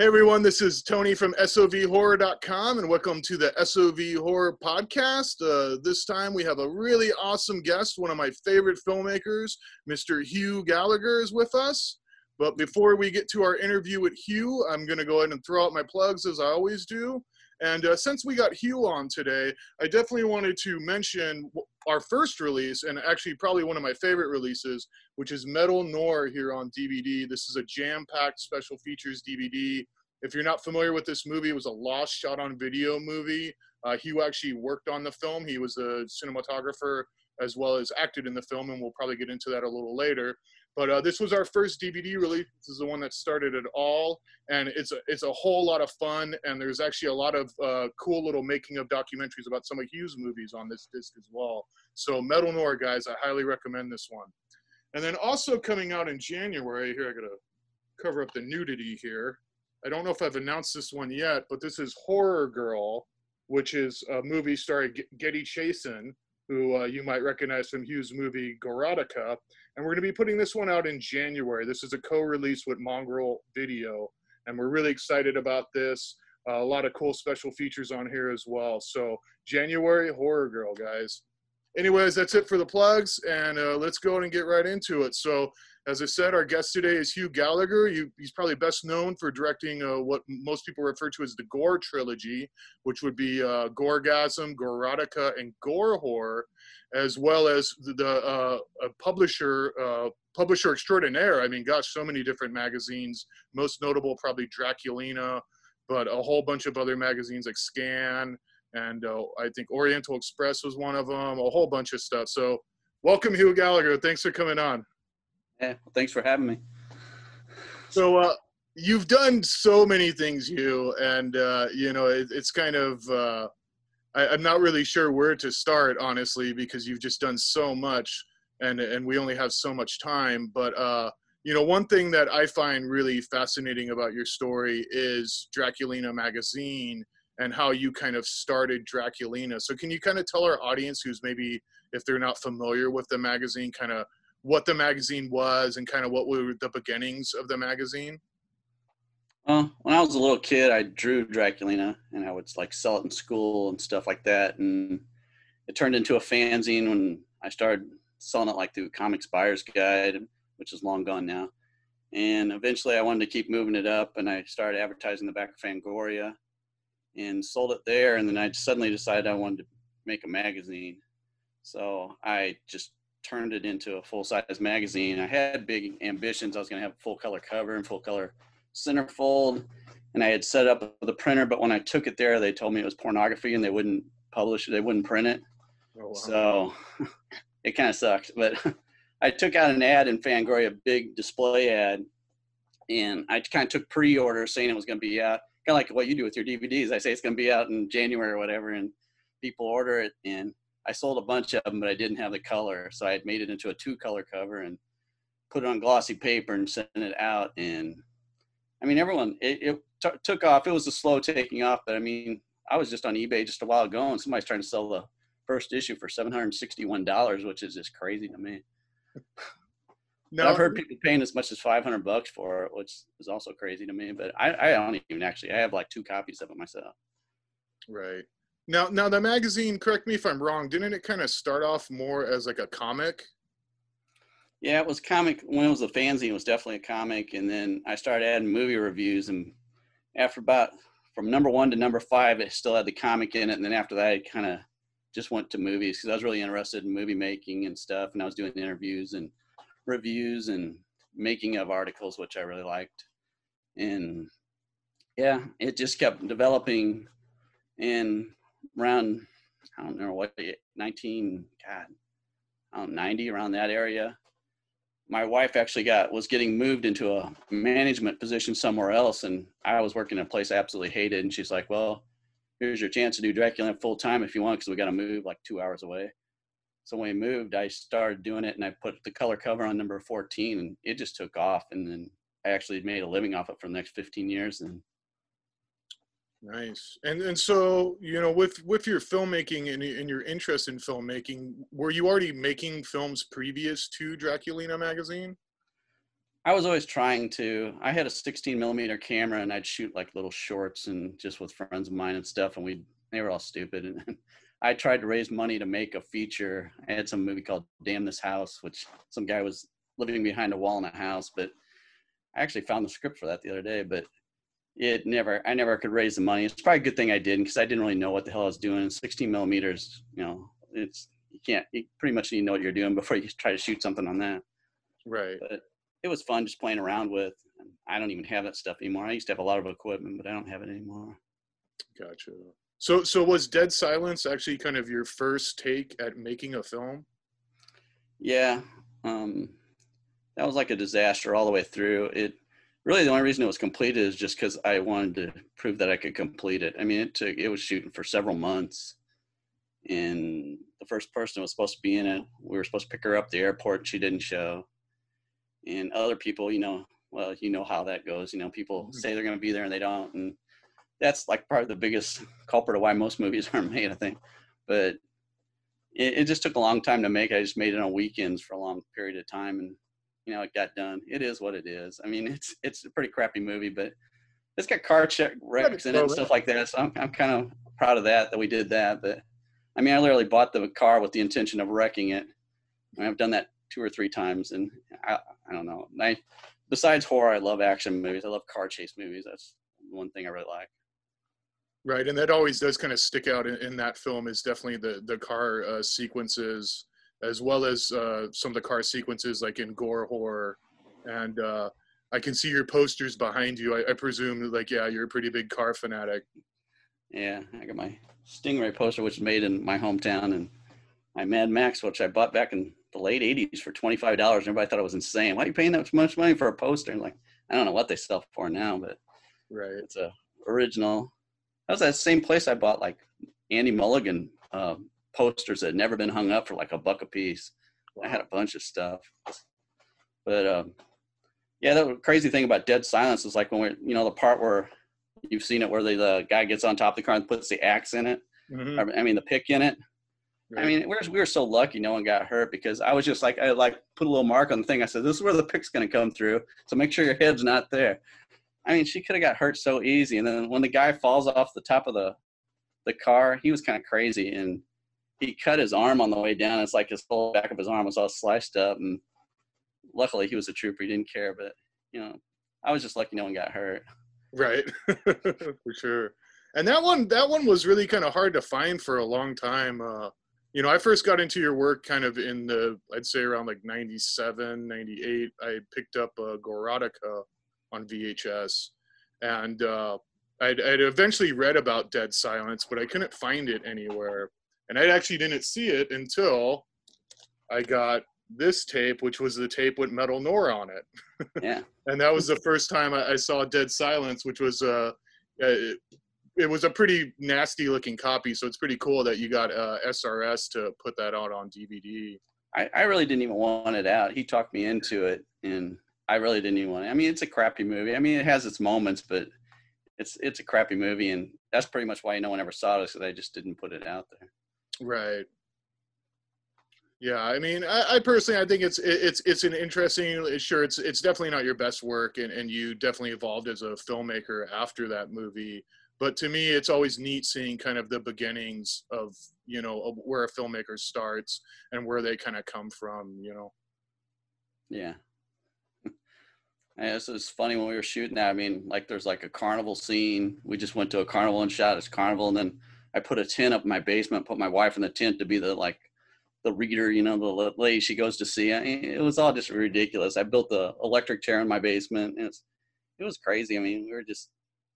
Hey everyone, this is Tony from SOVHorror.com and welcome to the SOV Horror Podcast. Uh, this time we have a really awesome guest, one of my favorite filmmakers, Mr. Hugh Gallagher is with us. But before we get to our interview with Hugh, I'm going to go ahead and throw out my plugs as I always do. And uh, since we got Hugh on today, I definitely wanted to mention our first release, and actually probably one of my favorite releases, which is Metal Noir here on DVD. This is a jam-packed special features DVD. If you're not familiar with this movie, it was a lost shot on video movie. Uh, Hugh actually worked on the film. He was a cinematographer as well as acted in the film, and we'll probably get into that a little later. But uh, this was our first DVD release. This is the one that started it all, and it's a, it's a whole lot of fun. And there's actually a lot of uh, cool little making of documentaries about some of Hughes' movies on this disc as well. So Metal Noir, guys, I highly recommend this one. And then also coming out in January, here I gotta cover up the nudity here. I don't know if I've announced this one yet, but this is Horror Girl, which is a movie starring Getty Chason, who uh, you might recognize from Hugh's movie Gorotica. And we're going to be putting this one out in January. This is a co release with Mongrel Video. And we're really excited about this. Uh, a lot of cool special features on here as well. So, January Horror Girl, guys. Anyways, that's it for the plugs. And uh, let's go and get right into it. So, as I said, our guest today is Hugh Gallagher. You, he's probably best known for directing uh, what most people refer to as the Gore trilogy, which would be uh, Gorgasm, Gorotica, and Gore Whore, as well as the, the uh, publisher, uh, publisher extraordinaire. I mean, gosh, so many different magazines. Most notable, probably Draculina, but a whole bunch of other magazines like Scan, and uh, I think Oriental Express was one of them. A whole bunch of stuff. So, welcome, Hugh Gallagher. Thanks for coming on. Yeah, well, thanks for having me. So uh, you've done so many things, you, and uh, you know it, it's kind of uh, I, I'm not really sure where to start, honestly, because you've just done so much, and and we only have so much time. But uh, you know, one thing that I find really fascinating about your story is Draculina magazine and how you kind of started Draculina. So can you kind of tell our audience who's maybe if they're not familiar with the magazine, kind of what the magazine was and kind of what were the beginnings of the magazine? Well, when I was a little kid, I drew Draculina and I would like sell it in school and stuff like that. And it turned into a fanzine when I started selling it like through Comics Buyer's Guide, which is long gone now. And eventually I wanted to keep moving it up and I started advertising the back of Fangoria and sold it there. And then I suddenly decided I wanted to make a magazine. So I just turned it into a full size magazine. I had big ambitions. I was going to have full color cover and full color centerfold. And I had set up the printer, but when I took it there, they told me it was pornography and they wouldn't publish it. They wouldn't print it. Oh, wow. So it kind of sucked. But I took out an ad in Fangoria, a big display ad. And I kind of took pre-order saying it was going to be out, kind of like what you do with your DVDs. I say it's going to be out in January or whatever, and people order it. And I sold a bunch of them, but I didn't have the color, so I had made it into a two-color cover and put it on glossy paper and sent it out. And I mean, everyone it, it t- took off. It was a slow taking off, but I mean, I was just on eBay just a while ago, and somebody's trying to sell the first issue for seven hundred sixty-one dollars, which is just crazy to me. No, I've heard people paying as much as five hundred bucks for it, which is also crazy to me. But I, I don't even actually. I have like two copies of it myself. Right. Now, now the magazine. Correct me if I'm wrong. Didn't it kind of start off more as like a comic? Yeah, it was comic. When it was a fanzine, it was definitely a comic, and then I started adding movie reviews. And after about from number one to number five, it still had the comic in it. And then after that, it kind of just went to movies because I was really interested in movie making and stuff. And I was doing interviews and reviews and making of articles, which I really liked. And yeah, it just kept developing. And around I don't know what 19 God, I don't know, 90 around that area. My wife actually got was getting moved into a management position somewhere else, and I was working in a place I absolutely hated. And she's like, "Well, here's your chance to do Dracula full time if you want, because we got to move like two hours away." So when we moved, I started doing it, and I put the color cover on number 14, and it just took off. And then I actually made a living off it for the next 15 years, and Nice. And and so, you know, with with your filmmaking and, and your interest in filmmaking, were you already making films previous to Draculina magazine? I was always trying to. I had a 16 millimeter camera, and I'd shoot like little shorts and just with friends of mine and stuff. And we they were all stupid. And I tried to raise money to make a feature. I had some movie called Damn This House, which some guy was living behind a wall in a house. But I actually found the script for that the other day. But it never, I never could raise the money. It's probably a good thing I didn't because I didn't really know what the hell I was doing. 16 millimeters, you know, it's you can't. You pretty much need to know what you're doing before you try to shoot something on that. Right. But it was fun just playing around with. I don't even have that stuff anymore. I used to have a lot of equipment, but I don't have it anymore. Gotcha. So, so was Dead Silence actually kind of your first take at making a film? Yeah, um, that was like a disaster all the way through. It really the only reason it was completed is just because I wanted to prove that I could complete it. I mean, it took it was shooting for several months, and the first person was supposed to be in it. We were supposed to pick her up at the airport. She didn't show and other people, you know, well, you know how that goes. You know, people mm-hmm. say they're going to be there and they don't, and that's like probably the biggest culprit of why most movies aren't made, I think. But it, it, just took a long time to make. I just made it on weekends for a long period of time, and you know, it got done. It is what it is. I mean, it's it's a pretty crappy movie, but it's got car check wrecks in it and stuff like that. So I'm I'm kind of proud of that that we did that. But I mean, I literally bought the car with the intention of wrecking it. I've done that two or three times, and I, I don't know. I besides horror, I love action movies. I love car chase movies. That's one thing I really like. Right, and that always does kind of stick out in, in that film is definitely the the car uh, sequences, as well as uh, some of the car sequences like in gore whore, and uh, I can see your posters behind you. I, I presume, like, yeah, you're a pretty big car fanatic. Yeah, I got my Stingray poster, which is made in my hometown, and my Mad Max, which I bought back in the late 80s for $25. Everybody thought it was insane. Why are you paying that much money for a poster? And like, I don't know what they sell for now, but right. it's a original. That was that same place I bought like Andy Milligan uh, posters that had never been hung up for like a buck a piece. Wow. I had a bunch of stuff. But um, yeah, the crazy thing about Dead Silence is like when we're, you know, the part where you've seen it where the, the guy gets on top of the car and puts the axe in it. Mm-hmm. I mean, the pick in it. Right. I mean, we're, we were so lucky no one got hurt because I was just like, I like put a little mark on the thing. I said, this is where the pick's going to come through. So make sure your head's not there. I mean, she could have got hurt so easy. And then when the guy falls off the top of the, the car, he was kind of crazy and he cut his arm on the way down. It's like his whole back of his arm was all sliced up. And luckily he was a trooper. He didn't care, but you know, I was just lucky no one got hurt. Right. for sure. And that one, that one was really kind of hard to find for a long time. Uh, you know, I first got into your work kind of in the, I'd say around like 97, 98. I picked up a Gorotica on VHS. And uh, I'd, I'd eventually read about Dead Silence, but I couldn't find it anywhere. And I actually didn't see it until I got this tape, which was the tape with Metal Noir on it. Yeah. and that was the first time I, I saw Dead Silence, which was uh, uh it was a pretty nasty looking copy, so it's pretty cool that you got uh, SRS to put that out on DVD. I, I really didn't even want it out. He talked me into it, and I really didn't even want it. I mean, it's a crappy movie. I mean, it has its moments, but it's it's a crappy movie, and that's pretty much why no one ever saw it, because I just didn't put it out there. Right. Yeah, I mean, I, I, personally, I think it's it's it's an interesting. Sure, it's it's definitely not your best work, and and you definitely evolved as a filmmaker after that movie but to me it's always neat seeing kind of the beginnings of you know where a filmmaker starts and where they kind of come from you know yeah yeah, this is funny when we were shooting that. I mean, like there's like a carnival scene. We just went to a carnival and shot as carnival, and then I put a tent up in my basement, put my wife in the tent to be the like the reader, you know, the lady she goes to see. I mean, it was all just ridiculous. I built the electric chair in my basement. It's it was crazy. I mean, we were just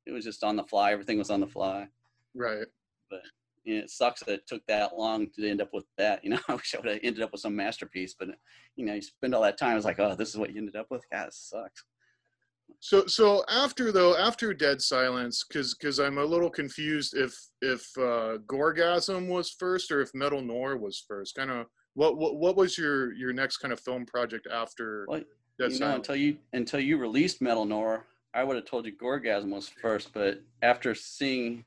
it was just on the fly. Everything was on the fly. Right. But you know, it sucks that it took that long to end up with that. You know, I wish I would have ended up with some masterpiece, but you know, you spend all that time. It's like, oh, this is what you ended up with. God, it sucks. So, so after though, after Dead Silence, because because I'm a little confused if if uh, Gorgasm was first or if Metal Noir was first. Kind of what what what was your your next kind of film project after? Well, Dead you Silence? know, until you until you released Metal Noir, I would have told you Gorgasm was first, but after seeing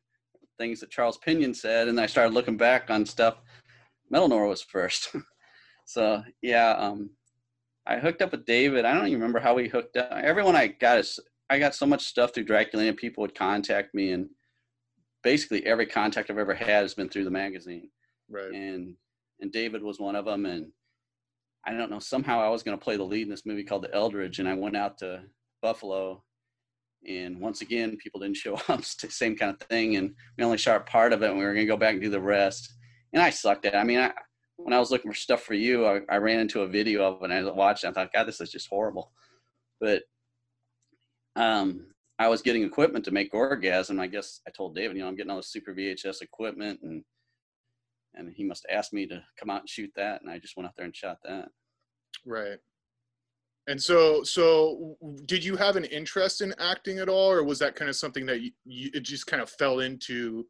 things that Charles Pinion said, and I started looking back on stuff, Metal Noir was first. so yeah, um, I hooked up with David. I don't even remember how we hooked up. Everyone I got is I got so much stuff through Draculina. People would contact me, and basically every contact I've ever had has been through the magazine. Right. And and David was one of them. And I don't know. Somehow I was going to play the lead in this movie called The Eldridge, and I went out to Buffalo, and once again people didn't show up. Same kind of thing, and we only shot part of it, and we were going to go back and do the rest. And I sucked at. it. I mean, I, when I was looking for stuff for you, I, I ran into a video of it and I watched it. I thought, God, this is just horrible. But um, I was getting equipment to make Gorgasm. I guess I told David, you know, I'm getting all this super VHS equipment and and he must ask me to come out and shoot that. And I just went out there and shot that. Right. And so, so did you have an interest in acting at all, or was that kind of something that you, you it just kind of fell into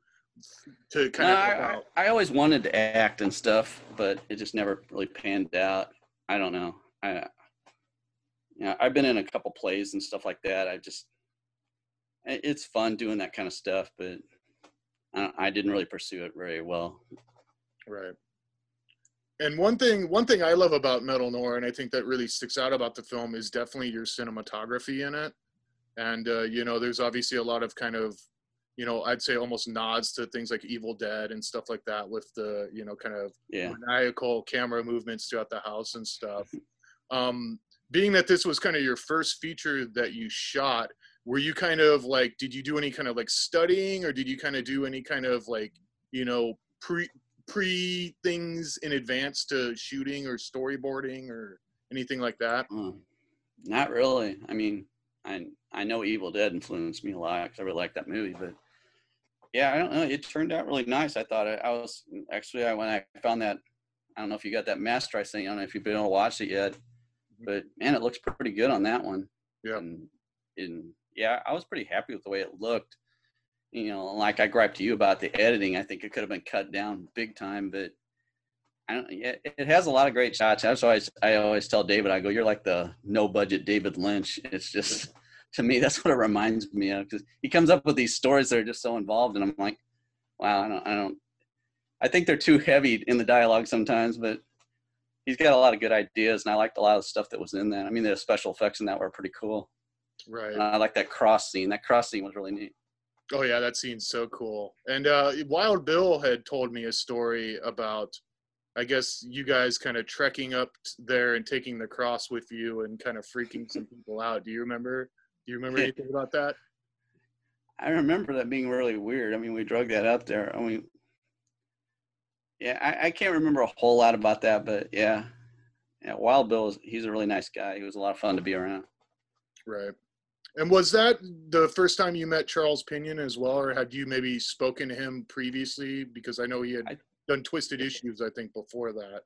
to kind no, of. I, I, always wanted to act and stuff, but it just never really panned out. I don't know. I, yeah, I've been in a couple plays and stuff like that. I just, it's fun doing that kind of stuff, but I, I didn't really pursue it very well. Right. And one thing, one thing I love about Metal Noir, and I think that really sticks out about the film, is definitely your cinematography in it. And uh, you know, there's obviously a lot of kind of you know, I'd say almost nods to things like Evil Dead and stuff like that with the, you know, kind of yeah. maniacal camera movements throughout the house and stuff. Um, being that this was kind of your first feature that you shot, were you kind of like, did you do any kind of like studying or did you kind of do any kind of like, you know, pre pre things in advance to shooting or storyboarding or anything like that? Mm, not really. I mean, I I know Evil Dead influenced me a lot because I really like that movie, but yeah, I don't know. It turned out really nice. I thought I, I was actually I when I found that I don't know if you got that master I sent you. I don't know if you've been able to watch it yet, mm-hmm. but man, it looks pretty good on that one. Yeah. And, and yeah, I was pretty happy with the way it looked. You know, like I griped to you about the editing. I think it could have been cut down big time, but I don't. It, it has a lot of great shots. That's always I always tell David. I go, "You're like the no budget David Lynch." It's just to me, that's what it reminds me of because he comes up with these stories that are just so involved, and I'm like, wow, I don't, I don't, I think they're too heavy in the dialogue sometimes, but he's got a lot of good ideas, and I liked a lot of the stuff that was in that. I mean, the special effects in that were pretty cool. Right. And I like that cross scene. That cross scene was really neat. Oh yeah, that scene's so cool. And uh, Wild Bill had told me a story about, I guess you guys kind of trekking up there and taking the cross with you and kind of freaking some people out. Do you remember? Do you remember anything about that? I remember that being really weird. I mean, we drug that out there. I mean, yeah, I, I can't remember a whole lot about that, but yeah, yeah. Wild Bill is he's a really nice guy. He was a lot of fun to be around. Right. And was that the first time you met Charles Pinion as well, or had you maybe spoken to him previously? Because I know he had I, done Twisted Issues, I think, before that.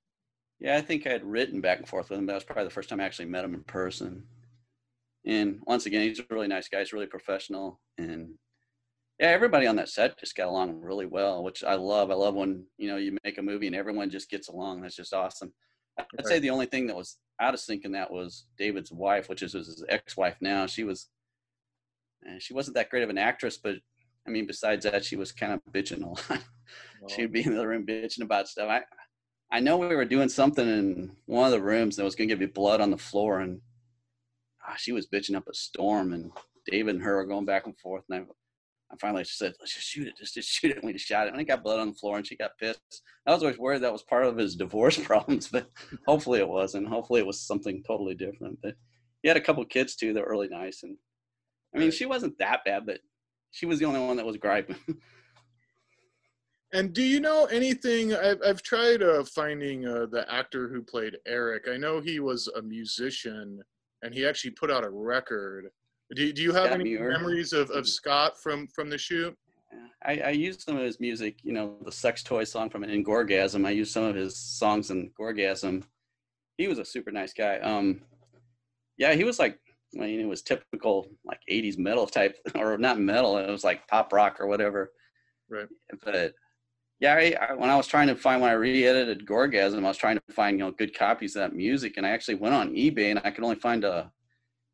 Yeah, I think I had written back and forth with him. That was probably the first time I actually met him in person. And once again, he's a really nice guy. He's really professional. And yeah, everybody on that set just got along really well, which I love. I love when, you know, you make a movie and everyone just gets along. That's just awesome. I'd right. say the only thing that was out of sync in that was David's wife, which is his ex-wife now. She was, eh, she wasn't that great of an actress, but I mean, besides that, she was kind of bitching a lot. She'd be in the room bitching about stuff. I, I know we were doing something in one of the rooms that was going to get me blood on the floor, and she was bitching up a storm, and David and her were going back and forth. And I, I finally said, "Let's just shoot it, just, just shoot it." And we just shot it, and I got blood on the floor, and she got pissed. I was always worried that was part of his divorce problems, but hopefully it wasn't. Hopefully it was something totally different. But he had a couple kids too that were really nice, and I mean, she wasn't that bad, but she was the only one that was griping. And do you know anything? I've, I've tried uh, finding uh, the actor who played Eric. I know he was a musician and he actually put out a record. Do, do you have any Muir. memories of, of Scott from from the shoot? I, I used some of his music, you know, the sex toy song from in Gorgasm. I used some of his songs in Gorgasm. He was a super nice guy. Um, yeah, he was like, I mean, it was typical like '80s metal type, or not metal. It was like pop rock or whatever. Right. But yeah, I, I, when I was trying to find when I re-edited Gorgasm, I was trying to find you know good copies of that music, and I actually went on eBay and I could only find a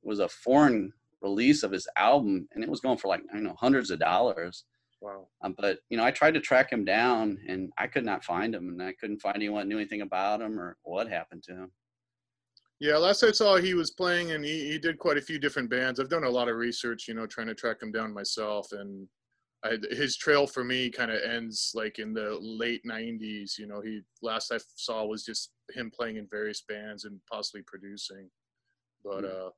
was a foreign release of his album, and it was going for like you know hundreds of dollars. Wow. Um, but you know, I tried to track him down, and I could not find him, and I couldn't find anyone knew anything about him or what happened to him. Yeah, last I saw, he was playing, and he, he did quite a few different bands. I've done a lot of research, you know, trying to track him down myself, and I, his trail for me kind of ends like in the late '90s. You know, he last I saw was just him playing in various bands and possibly producing. But uh,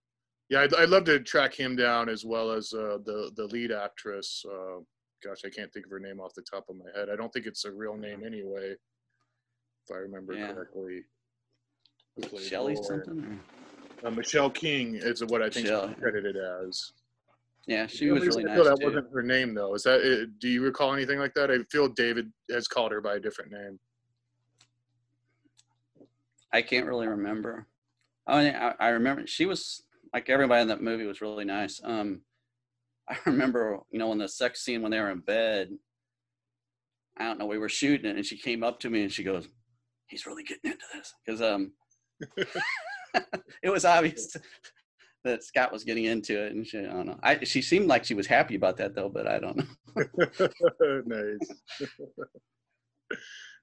yeah, I'd, I'd love to track him down as well as uh, the the lead actress. Uh, gosh, I can't think of her name off the top of my head. I don't think it's a real name anyway, if I remember Yeah. correctly. Shelly something. Uh, Michelle King is what I think credited as. Yeah, she was really I feel nice that too. wasn't her name though. Is that? Do you recall anything like that? I feel David has called her by a different name. I can't really remember. Oh, yeah, I, I remember she was like everybody in that movie was really nice. Um, I remember, you know, in the sex scene when they were in bed. I don't know. We were shooting it, and she came up to me and she goes, "He's really getting into this," because um, it was obvious that Scott was getting into it, and she, I don't know. I she seemed like she was happy about that though, but I don't know. nice.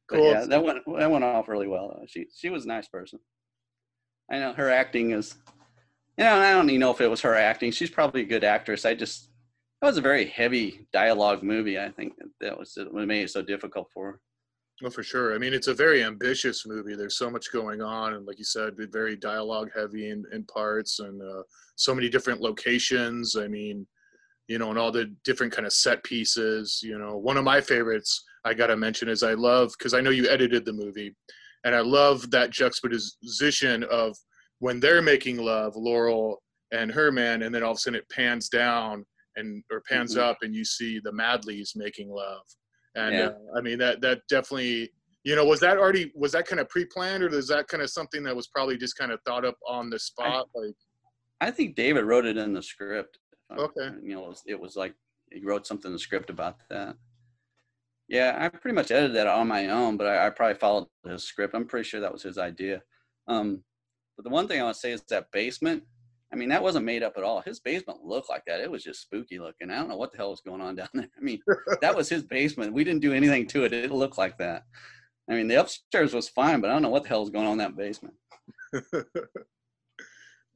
Cool. yeah, that went that went off really well. though. She she was a nice person. I know her acting is, you know, I don't even know if it was her acting. She's probably a good actress. I just that was a very heavy dialogue movie. I think that, was what made it so difficult for her. Well, for sure. I mean, it's a very ambitious movie. There's so much going on, and like you said, very dialogue heavy in, in parts, and uh, so many different locations. I mean, you know, and all the different kind of set pieces. You know, one of my favorites I gotta mention is I love because I know you edited the movie, and I love that juxtaposition of when they're making love, Laurel and her man, and then all of a sudden it pans down and or pans Mhm. up, and you see the Madleys making love. And Yeah. uh, I mean that that definitely you know was that already was that kind of pre-planned or is that kind of something that was probably just kind of thought up on the spot like I think David wrote it in the script. Okay. You know, it was, it was like he wrote something in the script about that. Yeah, I pretty much edited that on my own, but I, I probably followed his script. I'm pretty sure that was his idea. Um, but the one thing I want to say is that basement. I mean, that wasn't made up at all. His basement looked like that. It was just spooky looking. I don't know what the hell was going on down there. I mean, that was his basement. We didn't do anything to it. It looked like that. I mean, the upstairs was fine, but I don't know what the hell was going on in that basement.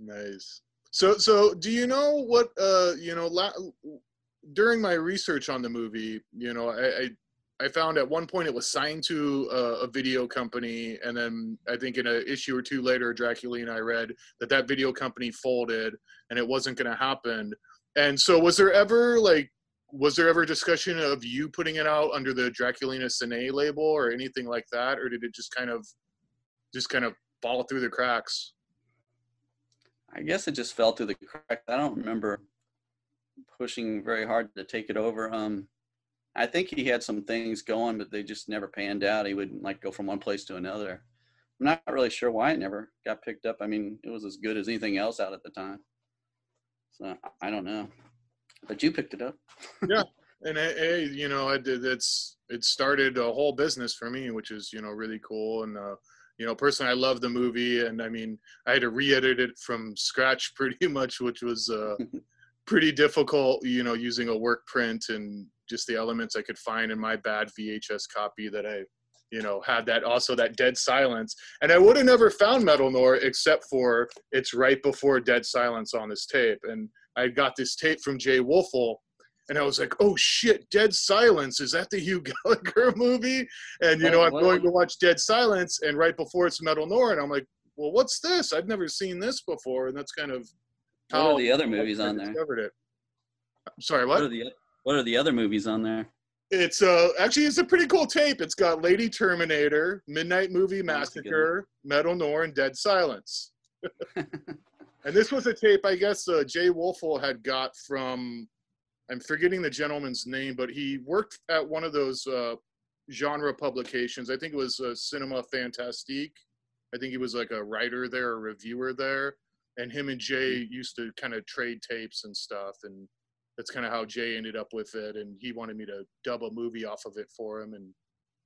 nice so so do you know what uh you know la- during my research on the movie you know I, I I found at one point it was signed to a, a video company, and then I think in an issue or two later, Dracula and I read that that video company folded and it wasn't going to happen. And so, was there ever like, was there ever discussion of you putting it out under the Draculina Cine label or anything like that, or did it just kind of, just kind of fall through the cracks? I guess it just fell through the crack. I don't remember pushing very hard to take it over. Um, I think he had some things going, but they just never panned out. He would like go from one place to another. I'm not really sure why it never got picked up. I mean, it was as good as anything else out at the time. So I- don't know, but you picked it up. Yeah, and hey, hey, you know, I did. It's it started a whole business for me, which is you know really cool. And uh, you know, personally, I love the movie, and I mean, I had to re-edit it from scratch pretty much, which was uh, pretty difficult. You know, using a work print and just the elements I could find in my bad VHS copy that I, you know, had that also that dead silence. And I would have never found Metal Noir except for it's right before Dead Silence on this tape. And I got this tape from Jay Woelfel, and I was like, oh shit, Dead Silence, is that the Hugh Gallagher movie? And you oh, know, I'm going to watch Dead Silence, and right before it's Metal Noir, and I'm like, well, what's this? I've never seen this before, and that's kind of What are the other movies I on there? discovered it. I'm sorry, What what? are the What are the other movies on there? It's uh actually it's a pretty cool tape. It's got Lady Terminator, Midnight Movie That's a good Massacre, Metal Noir, and Dead Silence. And this was a tape I guess uh, Jay Woelfel had got from I'm forgetting the gentleman's name, but he worked at one of those uh, genre publications. I think it was uh, Cinema Fantastique. I think he was like a writer there, a reviewer there, and him and Jay used to kind of trade tapes and stuff. And that's kind of how Jay ended up with it. And he wanted me to dub a movie off of it for him, and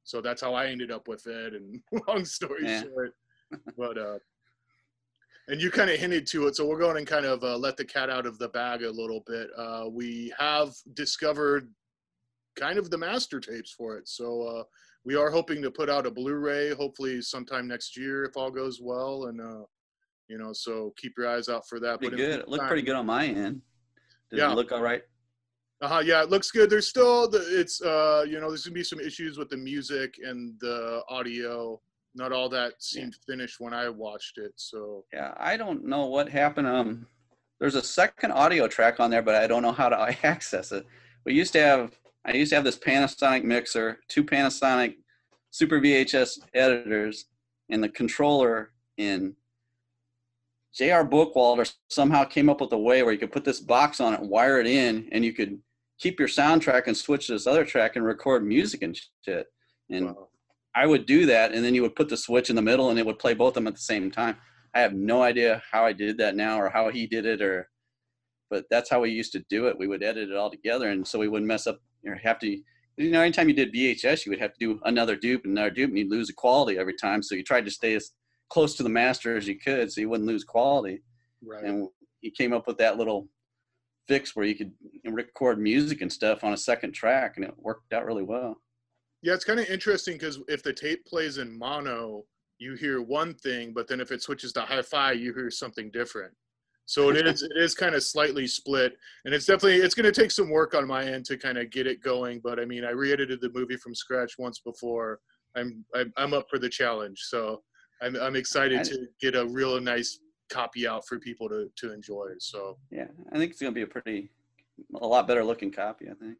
so that's how I ended up with it. And long story Yeah. short, but uh, and you kind of hinted to it, so we're going and kind of uh, let the cat out of the bag a little bit. Uh, we have discovered kind of the master tapes for it, so uh, we are hoping to put out a Blu-ray, hopefully sometime next year if all goes well. And uh, You know, so keep your eyes out for that. Pretty but good. It looked pretty good on my end. Did Yeah. it look all right? Uh-huh, yeah, it looks good. There's still the it's uh you know there's gonna be some issues with the music and the audio. Not all that seemed finished when I watched it. So Yeah, I don't know what happened. Um, there's a second audio track on there, but I don't know how to access it. We used to have, I used to have this Panasonic mixer, two Panasonic Super VHS editors, and the controller in. J.R. Bookwalter somehow came up with a way where you could put this box on it, and wire it in, and you could keep your soundtrack and switch to this other track and record music and shit. And wow. I would do that, and then you would put the switch in the middle, and it would play both of them at the same time. I have no idea how I did that now, or how he did it, or but that's how we used to do it. We would edit it all together, and so we wouldn't mess up or have to. You know, anytime you did VHS, you would have to do another dupe and another dupe, and you'd lose the quality every time. So you tried to stay as close to the master as you could, so you wouldn't lose quality. right. And he came up with that little fix where you could record music and stuff on a second track, and it worked out really well. Yeah, it's kind of interesting because if the tape plays in mono, you hear one thing, but then if it switches to hi-fi, you hear something different. So it is it is kind of slightly split, and it's definitely it's going to take some work on my end to kind of get it going. But I mean, I re-edited the movie from scratch once before. I'm I'm, I'm up for the challenge, so I'm I'm excited to get a real nice copy out for people to to enjoy. So Yeah, I think it's gonna be a pretty, a lot better looking copy. I think.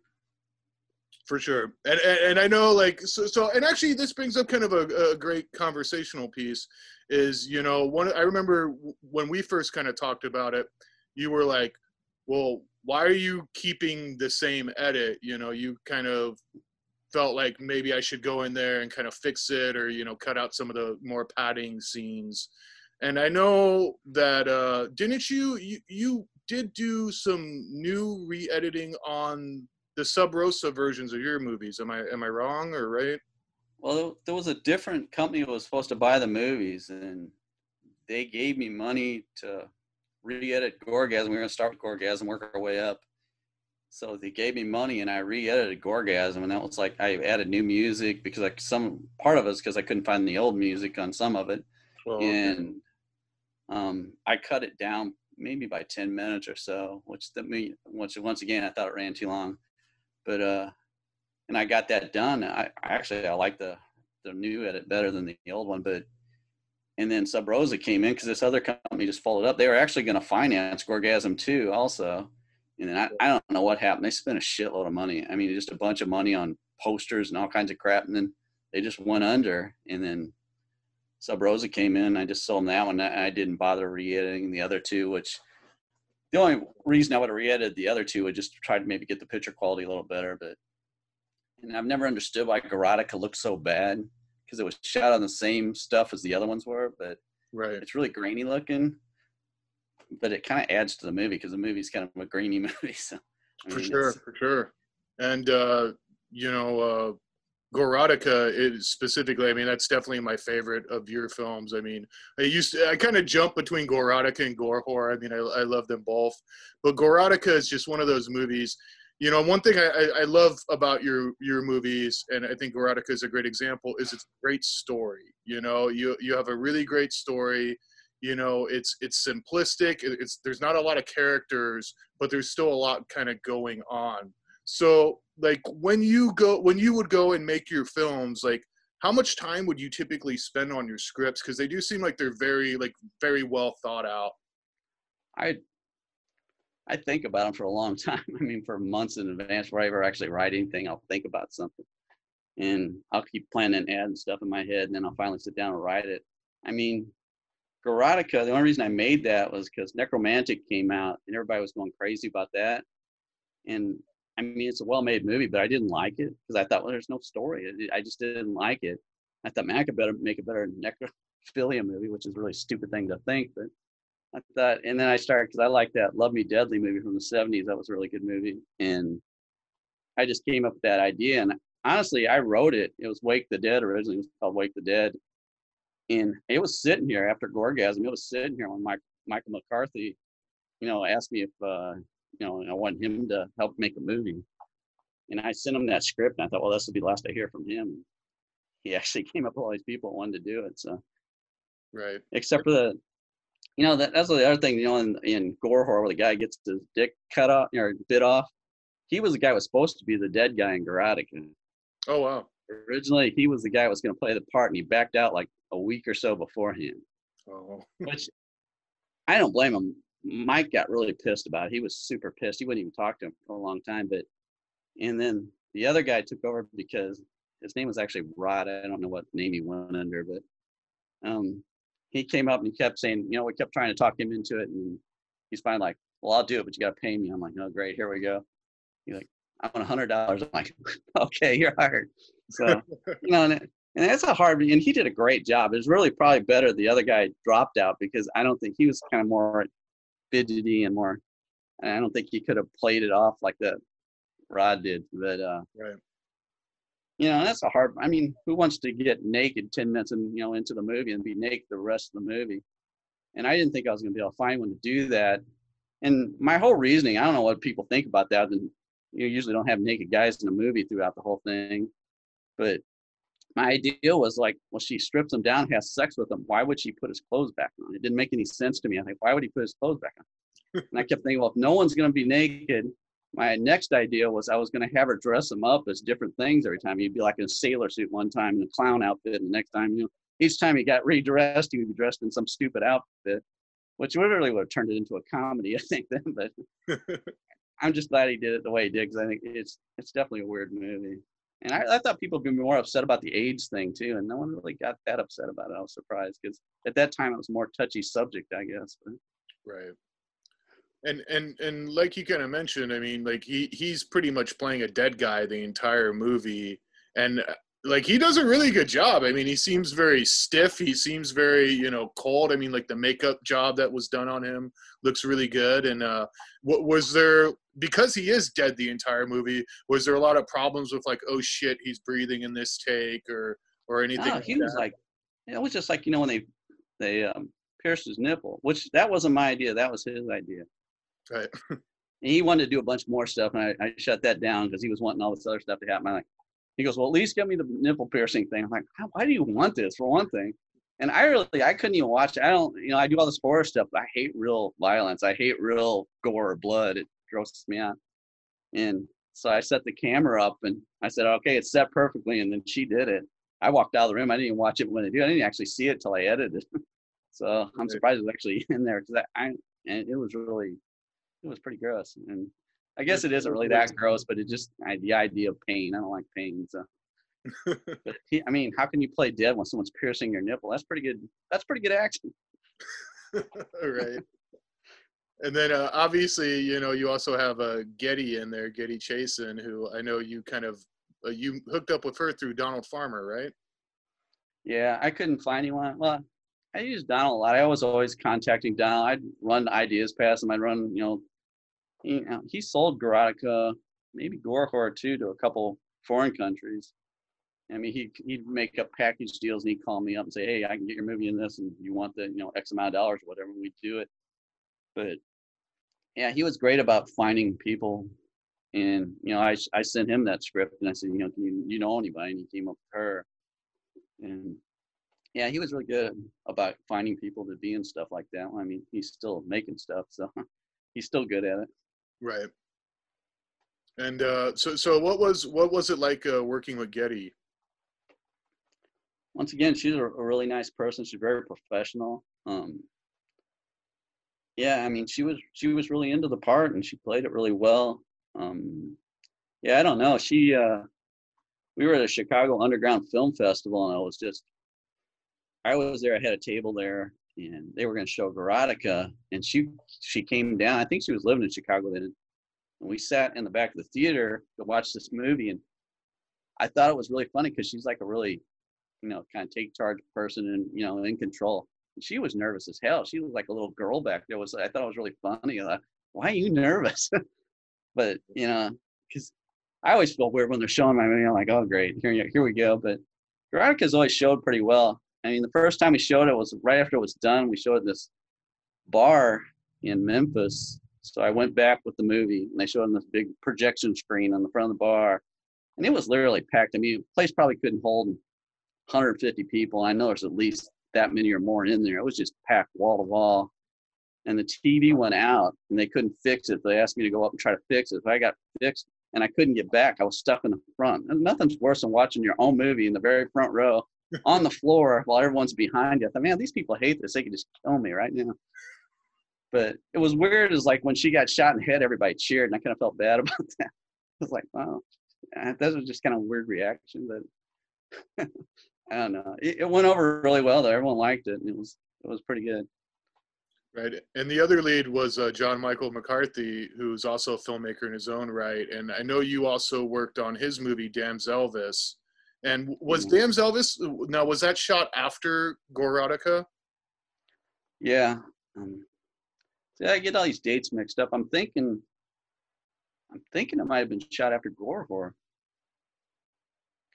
for sure and, and and i know like so so and actually this brings up kind of a, a great conversational piece is you know one i remember when we first kind of talked about it you were like well why are you keeping the same edit you know you kind of felt like maybe i should go in there and kind of fix it or you know cut out some of the more padding scenes and i know that uh didn't you you, you did do some new re-editing on the sub rosa versions of your movies. Am I am I wrong or right? Well, there was a different company that was supposed to buy the movies, and they gave me money to re-edit Gorgasm. We were gonna start with Gorgasm, work our way up. So they gave me money, and I re-edited Gorgasm, and that was like I added new music because like some part of it because I couldn't find the old music on some of it, Well, and um, I cut it down maybe by 10 minutes or so, which the me once once again I thought it ran too long, but uh, and I got that done. I, I actually I like the the new edit better than the old one, but and then Sub Rosa came in because this other company just followed up. They were actually going to finance Gorgasm too, also, and then I, I don't know what happened. They spent a shitload of money. I mean, just a bunch of money on posters and all kinds of crap, and then they just went under. And then Sub Rosa came in. I just sold them that one. I didn't bother re-editing the other two, which the only reason I would have re-edited the other two would just try to maybe get the picture quality a little better. But and I've never understood why Gorotica looked so bad because it was shot on the same stuff as the other ones were, but right. it's really grainy looking. But it kind of adds to the movie because the movie's kind of a grainy movie. So I For mean, sure, for sure. And uh, you know, uh Gorotica is specifically, I mean, that's definitely my favorite of your films. I mean, I used to, I kind of jump between Gorotica and Gore Whore. I mean, I, I love them both. But Gorotica is just one of those movies. You know, one thing I, I- I love about your your movies, and I think Gorotica is a great example, is it's a great story. You know, you you have a really great story. You know, it's it's simplistic. it- It's there's not a lot of characters, but there's still a lot kind of going on. So, like when you go when you would go and make your films, like how much time would you typically spend on your scripts? Because they do seem like they're very like very well thought out. I I think about them for a long time. I mean, for months in advance before I ever actually write anything, I'll think about something, and I'll keep planning and adding stuff in my head, and then I'll finally sit down and write it. I mean, Gorotica. The only reason I made that was because Nekromantik came out, and everybody was going crazy about that. And I mean, it's a well-made movie, but I didn't like it because I thought, well, there's no story. I- I just didn't like it. I thought, man, I could better make a better necrophilia movie, which is a really stupid thing to think, but I thought, and then I started because I like that Love Me Deadly movie from the 70s. That was a really good movie. And I just came up with that idea. And honestly, I wrote it. It was Wake the Dead originally. It was called Wake the Dead. And it was sitting here after Gorgasm. It was sitting here when Mike, Michael McCarthy, you know, asked me if, uh, you know, I want him to help make a movie. And I sent him that script. And I thought, well, this will be the last I hear from him. He actually came up with all these people that wanted to do it. So Right. except for the you know that that's the other thing. You know, in, in gore whore, where the guy gets his dick cut off or bit off, he was the guy who was supposed to be the dead guy in Gorotica. Oh wow! Originally, he was the guy who was going to play the part, and he backed out like a week or so beforehand. Oh, Which I don't blame him. Mike got really pissed about it. He was super pissed. He wouldn't even talk to him for a long time. But and then the other guy took over because his name was actually Rod. I don't know what name he went under, but um, he came up and he kept saying, you know, we kept trying to talk him into it, and he's finally like, "Well, I'll do it, but you got to pay me." I'm like, "Oh, great, here we go." He's like, "I want a hundred dollars." I'm like, "Okay, you're hired." So you know, and, and that's a hard. And he did a great job. It was really probably better the other guy dropped out because I don't think he was kind of more fidgety and more. And I don't think he could have played it off like that Rod did. But uh, right. you know, that's a hard. I mean, who wants to get naked ten minutes and you know into the movie and be naked the rest of the movie? And I didn't think I was going to be able to find one to do that. And my whole reasoning, I don't know what people think about that. And you usually don't have naked guys in a movie throughout the whole thing. But my idea was like, well, she strips him down, has sex with him. Why would she put his clothes back on? It didn't make any sense to me. I'm like, why would he put his clothes back on? and I kept thinking, well, if no one's going to be naked, my next idea was I was going to have her dress him up as different things every time. He'd be like in a sailor suit one time and a clown outfit, and the next time, you know, each time he got redressed, he would be dressed in some stupid outfit, which literally would have turned it into a comedy, I think. Then, but I'm just glad he did it the way he did because I think it's it's definitely a weird movie. And I, I thought people would be more upset about the AIDS thing too, and no one really got that upset about it. I was surprised because at that time it was more touchy subject, I guess. But. Right. And and and like you kind of mentioned, I mean, like he he's pretty much playing a dead guy the entire movie, and uh, like he does a really good job. I mean, he seems very stiff. He seems very you know cold. I mean, like the makeup job that was done on him looks really good. And uh, what was there because he is dead the entire movie? Was there a lot of problems with like, oh shit, he's breathing in this take or or anything? No, like he was that? like, it was just like you know when they they um, pierced his nipple, which that wasn't my idea. That was his idea. right. And he wanted to do a bunch more stuff, and I, I shut that down because he was wanting all this other stuff to happen. I'm like, he goes, well, at least give me the nipple piercing thing. I'm like, why do you want this for one thing? And I really, I couldn't even watch it. I don't, you know, I do all this horror stuff, but I hate real violence. I hate real gore or blood. It grosses me out. And so I set the camera up and I said, okay, it's set perfectly. And then she did it. I walked out of the room. I didn't even watch it when they do. I didn't actually see it till I edited. so I'm surprised it was actually in there because I, I, and it was really, it was pretty gross. And I guess it isn't really that gross, but it just I, the idea of pain. I don't like pain. So, but he, I mean, how can you play dead when someone's piercing your nipple? That's pretty good. That's pretty good action. right. And then uh, obviously, you know, you also have uh, Getty in there, Getty Chasen, who I know you kind of uh, you hooked up with her through Donald Farmer, right? Yeah, I couldn't find anyone. Well, I used Donald a lot. I was always contacting Donald. I'd run ideas past him. I'd run, you know, he, uh, he sold Gorotica, maybe Gore Whore too, to a couple foreign countries. I mean, he he'd make up package deals and he'd call me up and say, "Hey, I can get your movie in this, and you want the you know X amount of dollars or whatever." And we'd do it. But yeah, he was great about finding people. And you know, I I sent him that script and I said, you know, you you know anybody? And he came up with her. And yeah, he was really good about finding people to be in stuff like that. I mean, he's still making stuff, so he's still good at it. Right. And uh, so, so what was what was it like uh, working with Getty? Once again, she's a, a really nice person. She's very professional. Um, yeah, I mean, she was she was really into the part and she played it really well. Um, yeah, I don't know. She uh, we were at a Chicago Underground Film Festival and I was just I was there. I had a table there and they were going to show Gorotica and she she came down. I think she was living in Chicago then. And we sat in the back of the theater to watch this movie and I thought it was really funny because she's like a really, you know, kind of take charge person and you know in control. She was nervous as hell. She was like a little girl back there. Was I thought it was really funny. Thought, Why are you nervous? but you know, because I always feel weird when they're showing my movie. I'm like, oh great, here here we go. But Gorotica's always showed pretty well. I mean, the first time we showed it was right after it was done. We showed this bar in Memphis. So I went back with the movie and they showed on this big projection screen on the front of the bar. And it was literally packed. I mean, the place probably couldn't hold 150 people. I know there's at least that many or more in there. It was just packed wall to wall. and the TV went out and they couldn't fix it. They asked me to go up and try to fix it. So I got fixed and I couldn't get back. I was stuck in the front. And nothing's worse than watching your own movie in the very front row on the floor while everyone's behind you. I thought, man, these people hate this. They could just kill me right now. But it was weird. Is like when she got shot in the head, everybody cheered, and I kind of felt bad about that. I was like, wow, that was just kind of a weird reaction. But I don't know. It, it went over really well. Though everyone liked it. And it was it was pretty good. Right. And the other lead was uh, John Michael McCarthy, who's also a filmmaker in his own right. And I know you also worked on his movie, Dam's Elvis. And was mm-hmm. Dam's Elvis, now, was that shot after Gorotica? Yeah. Um, see, I get all these dates mixed up. I'm thinking, I'm thinking it might have been shot after Gore Whore.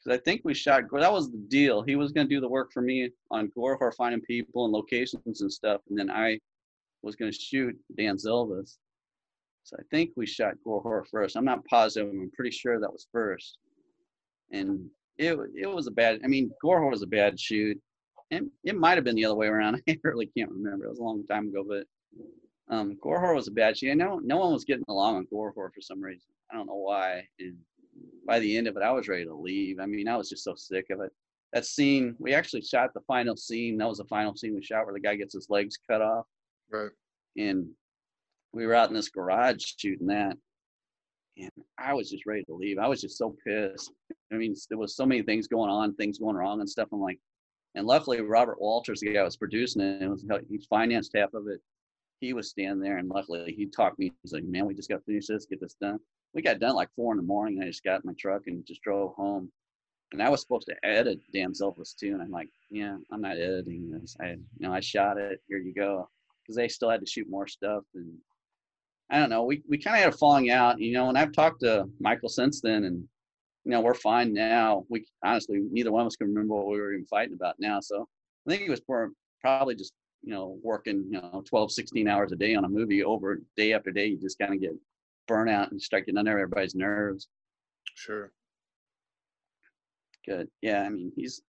Because I think we shot, that was the deal. He was going to do the work for me on Gore Whore, finding people and locations and stuff. And then I was going to shoot Dan Elvis. So I think we shot Gore Whore first. I'm not positive. I'm pretty sure that was first. And it it was a bad. I mean, Gore Whore was a bad shoot, and it might have been the other way around. I really can't remember. It was a long time ago, but um, Gore Whore was a bad shoot. I know no one was getting along on Gore Whore for some reason. I don't know why. And by the end of it, I was ready to leave. I mean, I was just so sick of it. That scene, we actually shot the final scene. That was the final scene we shot where the guy gets his legs cut off. Right. And we were out in this garage shooting that. And I was just ready to leave. I was just so pissed. I mean, there was so many things going on, things going wrong and stuff. I'm like, and luckily Robert Walters, the guy was producing it, and was uh, he's financed half of it. He was standing there, and luckily he talked me. He's like, "Man, we just got to finish this, get this done." We got done like four in the morning. I just got in my truck and just drove home. And I was supposed to edit Dam's Elvis too, and I'm like, "Yeah, I'm not editing this. I, you know, I shot it. Here you go." because they still had to shoot more stuff. And I don't know, we, we kind of had a falling out, you know, and I've talked to Michael since then and, you know, we're fine now. We honestly, neither one of us can remember what we were even fighting about now. So I think it was for probably just, you know, working, you know, 12, 16 hours a day on a movie over day after day. You just kind of get burnout and start getting under everybody's nerves. Sure. Good. Yeah. I mean, he's,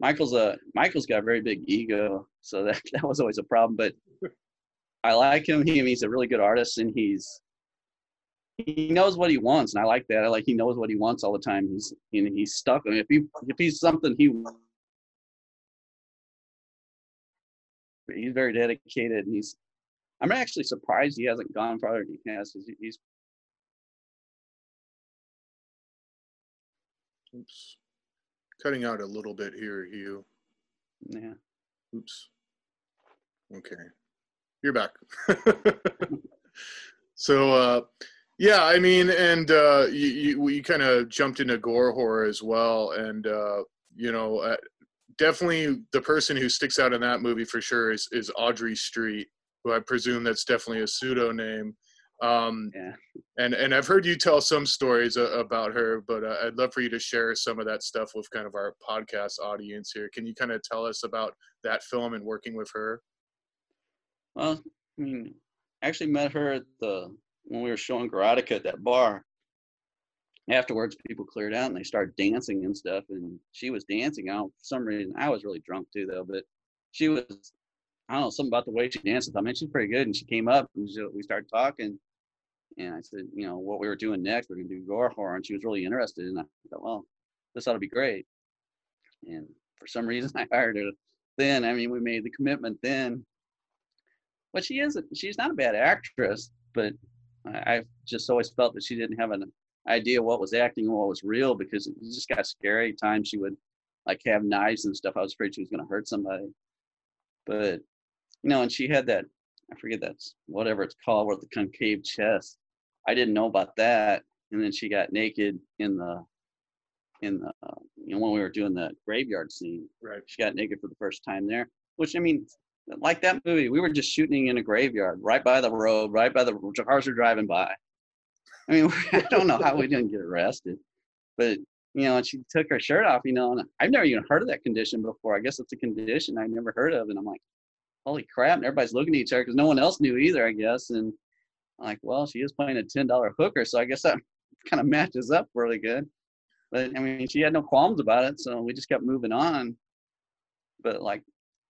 Michael's a Michael's got a very big ego, so that that was always a problem. But I like him. He, he's a really good artist, and he's he knows what he wants, and I like that. I like he knows what he wants all the time. He's you know, he's stuck. I mean, if he if he's something he he's very dedicated, and he's I'm actually surprised he hasn't gone farther than he has. He's Oops cutting out a little bit here, Hugh. Yeah. Oops. Okay. You're back. so, uh, yeah, I mean, and uh, you, you, you kind of jumped into Gore Whore as well. And, uh, you know, uh, definitely the person who sticks out in that movie for sure is, is Audrey Street, who I presume that's definitely a pseudo name. Um, yeah. And and I've heard you tell some stories uh, about her, but uh, I'd love for you to share some of that stuff with kind of our podcast audience here. Can you kind of tell us about that film and working with her? Well, I mean, I actually met her at the when we were showing Gorotica at that bar. Afterwards, people cleared out and they started dancing and stuff, and she was dancing out for some reason. I was really drunk too, though, but she was I don't know, something about the way she dances. I mean, she's pretty good. And she came up and she, we started talking. And I said, you know, what we were doing next, we're going to do Gore Whore. And she was really interested. And I thought, well, this ought to be great. And for some reason, I hired her then. I mean, we made the commitment then. But she isn't, she's not a bad actress, but I, I've just always felt that she didn't have an idea what was acting and what was real because it just got scary. Times she would like have knives and stuff. I was afraid she was going to hurt somebody. But you know, and she had that, I forget that's whatever it's called, with the concave chest. I didn't know about that. And then she got naked in the, in the, uh, you know, when we were doing the graveyard scene. Right. She got naked for the first time there, which I mean, like that movie, we were just shooting in a graveyard right by the road, right by the cars are driving by. I mean, I don't know how we didn't get arrested, but you know, and she took her shirt off, you know, and I've never even heard of that condition before. I guess it's a condition I never heard of. And I'm like, holy crap. And everybody's looking at each other because no one else knew either, I guess. And I'm like, well, she is playing a $10 hooker. So I guess that kind of matches up really good. But I mean, she had no qualms about it. So we just kept moving on. But like,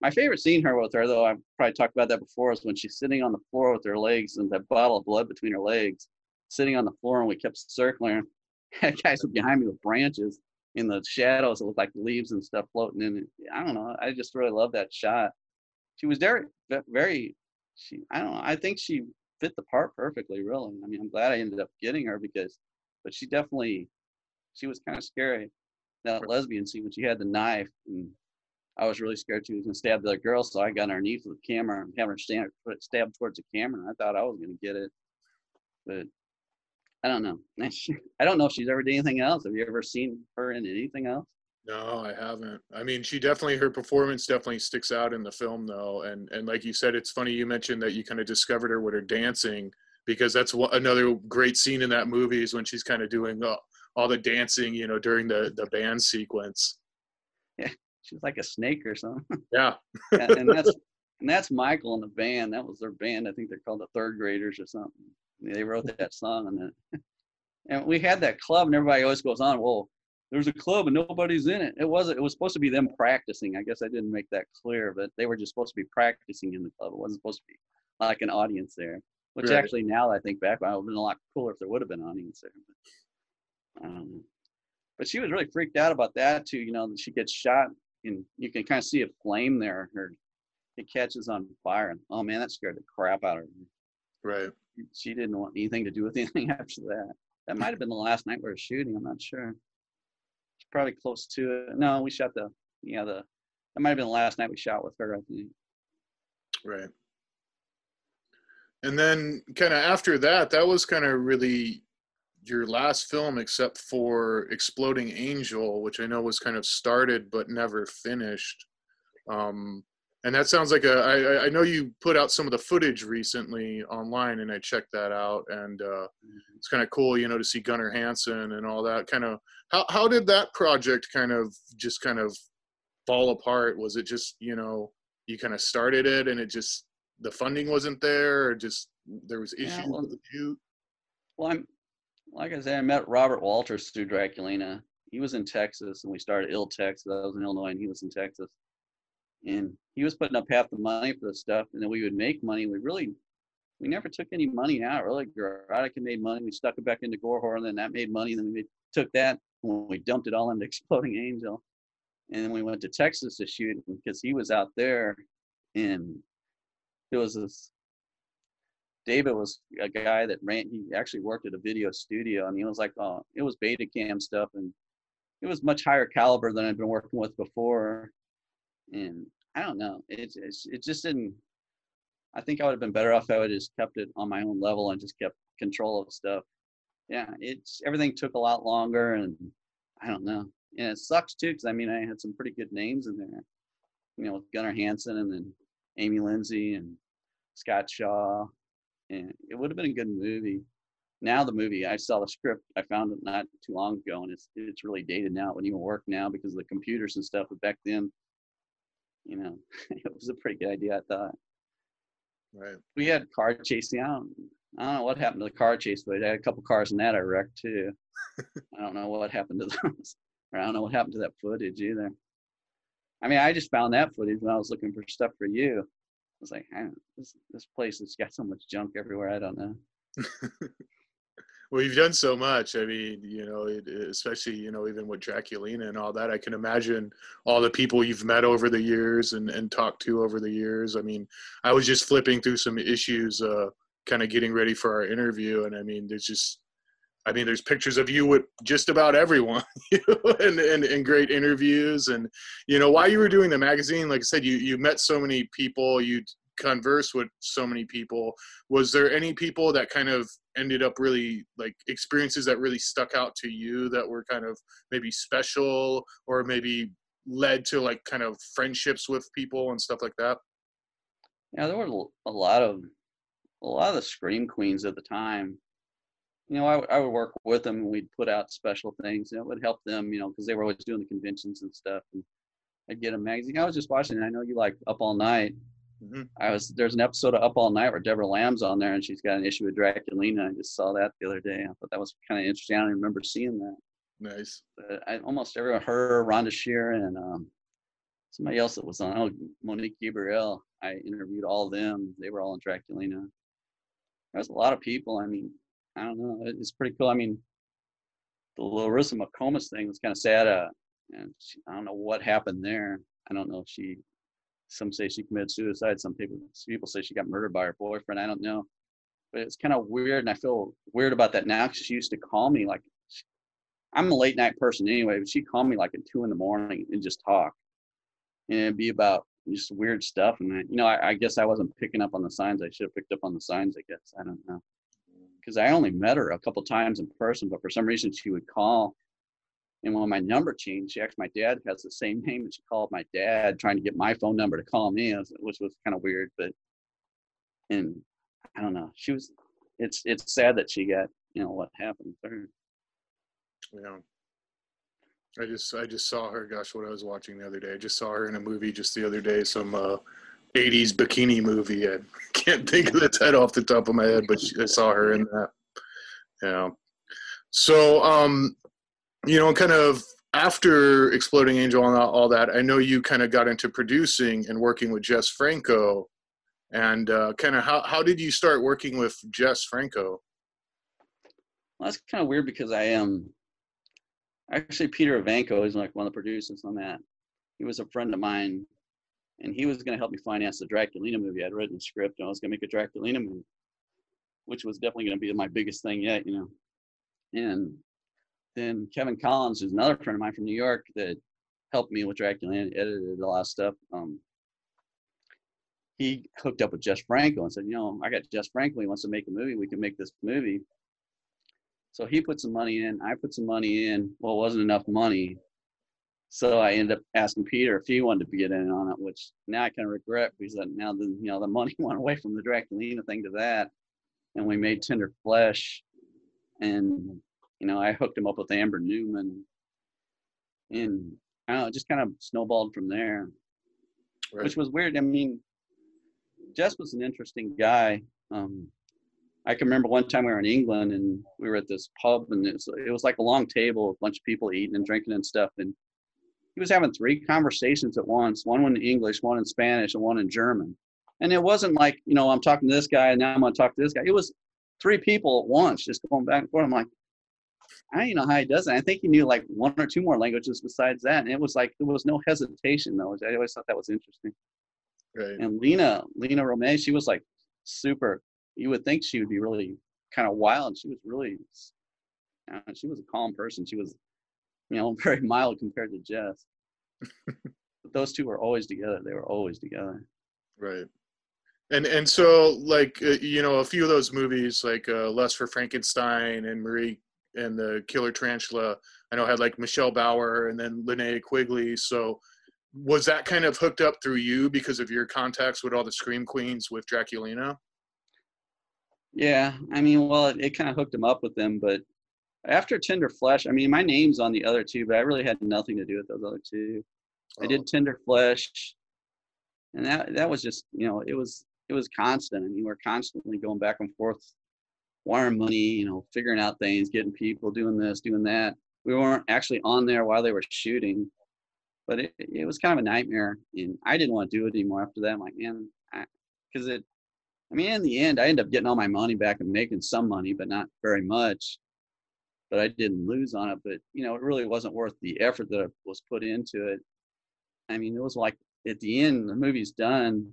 my favorite scene her with her though I've probably talked about that before is when she's sitting on the floor with her legs and that bottle of blood between her legs, sitting on the floor and we kept circling her. guys behind me with branches in the shadows. It looked like leaves and stuff floating in it. I don't know. I just really love that shot. She was very, very. She. I don't know. I think she fit the part perfectly. Really. I mean, I'm glad I ended up getting her because, but she definitely, she was kind of scary. That lesbian scene when she had the knife and I was really scared she was gonna stab the other girl, so I got underneath with the camera and having her stand stab towards the camera. I thought I was gonna get it, but I don't know. I don't know if she's ever done anything else. Have you ever seen her in anything else? No, I haven't. I mean, she definitely her performance definitely sticks out in the film though, and and like you said, it's funny you mentioned that you kind of discovered her with her dancing because that's another great scene in that movie is when she's kind of doing all, all the dancing, you know, during the the band sequence. Yeah, she's like a snake or something. Yeah, and, and that's and that's Michael and the band. That was their band. I think they're called the Third Graders or something. They wrote that song and then, and we had that club, and everybody always goes on. Well, there's a club and nobody's in it. It wasn't. It was supposed to be them practicing. I guess I didn't make that clear, but they were just supposed to be practicing in the club. It wasn't supposed to be like an audience there. Which right. actually, now I think back, it would have been a lot cooler if there would have been an audience there. But, um, but she was really freaked out about that too. You know, she gets shot, and you can kind of see a flame there. Her it catches on fire, and oh man, that scared the crap out of her. Right she didn't want anything to do with anything after that. That might have been the last night we were shooting. I'm not sure. Probably close to it. No, we shot the yeah the that might have been the last night we shot with her. I think. Right. And then kind of after that, that was kind of really your last film except for Exploding Angel, which I know was kind of started but never finished. Um, and that sounds like a. I, I know you put out some of the footage recently online, and I checked that out, and uh, mm-hmm. it's kind of cool, you know, to see Gunnar Hansen and all that. Kind of, how how did that project kind of just kind of fall apart? Was it just you know you kind of started it and it just the funding wasn't there, or just there was issues yeah, well, with the shoot? Well, I'm like I said, I met Robert Walters through Draculina. He was in Texas, and we started Ill Texas. I was in Illinois, and he was in Texas and he was putting up half the money for the stuff, and then we would make money. We really, we never took any money out. Really, Gorotica made money. We stuck it back into Gore Whore, and then that made money. And then we took that when we dumped it all into Exploding Angel, and then we went to Texas to shoot because he was out there, and it was this. David was a guy that ran. He actually worked at a video studio, and he was like, "Oh, it was Betacam stuff, and it was much higher caliber than I'd been working with before." and I don't know. It's, it's it just didn't. I think I would have been better off if I would have just kept it on my own level and just kept control of stuff. Yeah, it's everything took a lot longer, and I don't know. And it sucks too, because I mean, I had some pretty good names in there. You know, with Gunnar Hansen and then Amy Lindsay and Scott Shaw, and it would have been a good movie. Now the movie, I saw the script. I found it not too long ago, and it's it's really dated now. It wouldn't even work now because of the computers and stuff. But back then, you know, it was a pretty good idea, I thought. Right. We had car chasing. I don't, I don't know what happened to the car chase, but I had a couple cars in that I wrecked too. I don't know what happened to those. Or I don't know what happened to that footage either. I mean, I just found that footage when I was looking for stuff for you. I was like, this this place has got so much junk everywhere. I don't know. Well you've done so much i mean you know especially you know even with draculina and all that i can imagine all the people you've met over the years and, and talked to over the years i mean i was just flipping through some issues uh, kind of getting ready for our interview and i mean there's just I mean, there's pictures of you with just about everyone, you know, and, and, and great interviews. And, you know, while you were doing the magazine, like I said, you, you met so many people, you converse with so many people was there any people that kind of ended up really like experiences that really stuck out to you that were kind of maybe special or maybe led to like kind of friendships with people and stuff like that yeah there were a lot of a lot of the scream queens at the time you know, I, I would work with them and we'd put out special things. Know, it would help them, you know, because they were always doing the conventions and stuff. And I'd get a magazine. I was just watching. I know you like Up All Night. Mm-hmm. I was there's an episode of Up All Night where Debra Lamb's on there and she's got an issue with Draculina. I just saw that the other day. I thought that was kind of interesting. I don't remember seeing that. Nice. But I almost everyone her, Rhonda Shear, and um, somebody else that was on. Oh, Monique Gabriel. I interviewed all of them. They were all in Draculina. There's a lot of people. I mean, I don't know. It's pretty cool. I mean, the Larissa McComas thing was kind of sad. Uh, and she, I don't know what happened there. I don't know if she. Some say she committed suicide. Some people people say she got murdered by her boyfriend. I don't know, but it's kind of weird, and I feel weird about that now because she used to call me like. I'm a late night person anyway, but she called me like at two in the morning and just talk, and it'd be about just weird stuff. And I, you know, I, I guess I wasn't picking up on the signs. I should have picked up on the signs. I guess I don't know because I only met her a couple times in person, but for some reason she would call. And when my number changed, she asked my dad has the same name, and she called my dad trying to get my phone number to call me, which was kind of weird. But and I don't know, she was. It's it's sad that she got you know what happened to her. Yeah. I just I just saw her. Gosh, what I was watching the other day. I just saw her in a movie just the other day. Some uh, 80s bikini movie. I can't think of the title off the top of my head, but I saw her in that. Yeah. So, um, you know, kind of after Exploding Angel and all that, I know you kind of got into producing and working with Jess Franco. And uh, kind of how, how did you start working with Jess Franco? Well, that's kind of weird because I am um, actually Peter Ivanko is like one of the producers on that. He was a friend of mine and he was going to help me finance the Draculina movie. I'd written the script, and I was going to make a Draculina movie, which was definitely going to be my biggest thing yet, you know. And then Kevin Collins, who's another friend of mine from New York, that helped me with Draculina, edited a lot of stuff. Um, he hooked up with Jess Franco and said, you know, I got Jess Franco. He wants to make a movie. We can make this movie. So he put some money in. I put some money in. Well, it wasn't enough money so I ended up asking Peter if he wanted to get in on it, which now I kind of regret because now the you know the money went away from the Draculina thing to that, and we made Tender Flesh, and you know I hooked him up with Amber Newman, and I don't know, it just kind of snowballed from there, right. which was weird. I mean, Jess was an interesting guy. Um, I can remember one time we were in England and we were at this pub and it was, it was like a long table, with a bunch of people eating and drinking and stuff. And he was having three conversations at once one in english one in spanish and one in german and it wasn't like you know i'm talking to this guy and now i'm going to talk to this guy it was three people at once just going back and forth i'm like i don't know how he does it i think he knew like one or two more languages besides that and it was like there was no hesitation though i always thought that was interesting right. and lina lina romay she was like super you would think she would be really kind of wild she was really uh, she was a calm person she was you know, very mild compared to Jess. but those two were always together. They were always together. Right. And and so like uh, you know a few of those movies like uh, Lust for Frankenstein and Marie and the Killer Tarantula I know had like Michelle Bauer and then Linnea Quigley. So was that kind of hooked up through you because of your contacts with all the scream queens with Draculina? Yeah, I mean, well, it, it kind of hooked him up with them, but after Tender Flesh, I mean, my name's on the other two, but I really had nothing to do with those other two. Oh. I did oh. Tender Flesh, and that that was just you know it was it was constant. I mean, we're constantly going back and forth, wiring money, you know, figuring out things, getting people, doing this, doing that. We weren't actually on there while they were shooting, but it it was kind of a nightmare, and I didn't want to do it anymore after that. I'm like, man, because it. I mean, in the end, I ended up getting all my money back and making some money, but not very much but I didn't lose on it. But you know, it really wasn't worth the effort that was put into it. I mean, it was like at the end, the movie's done,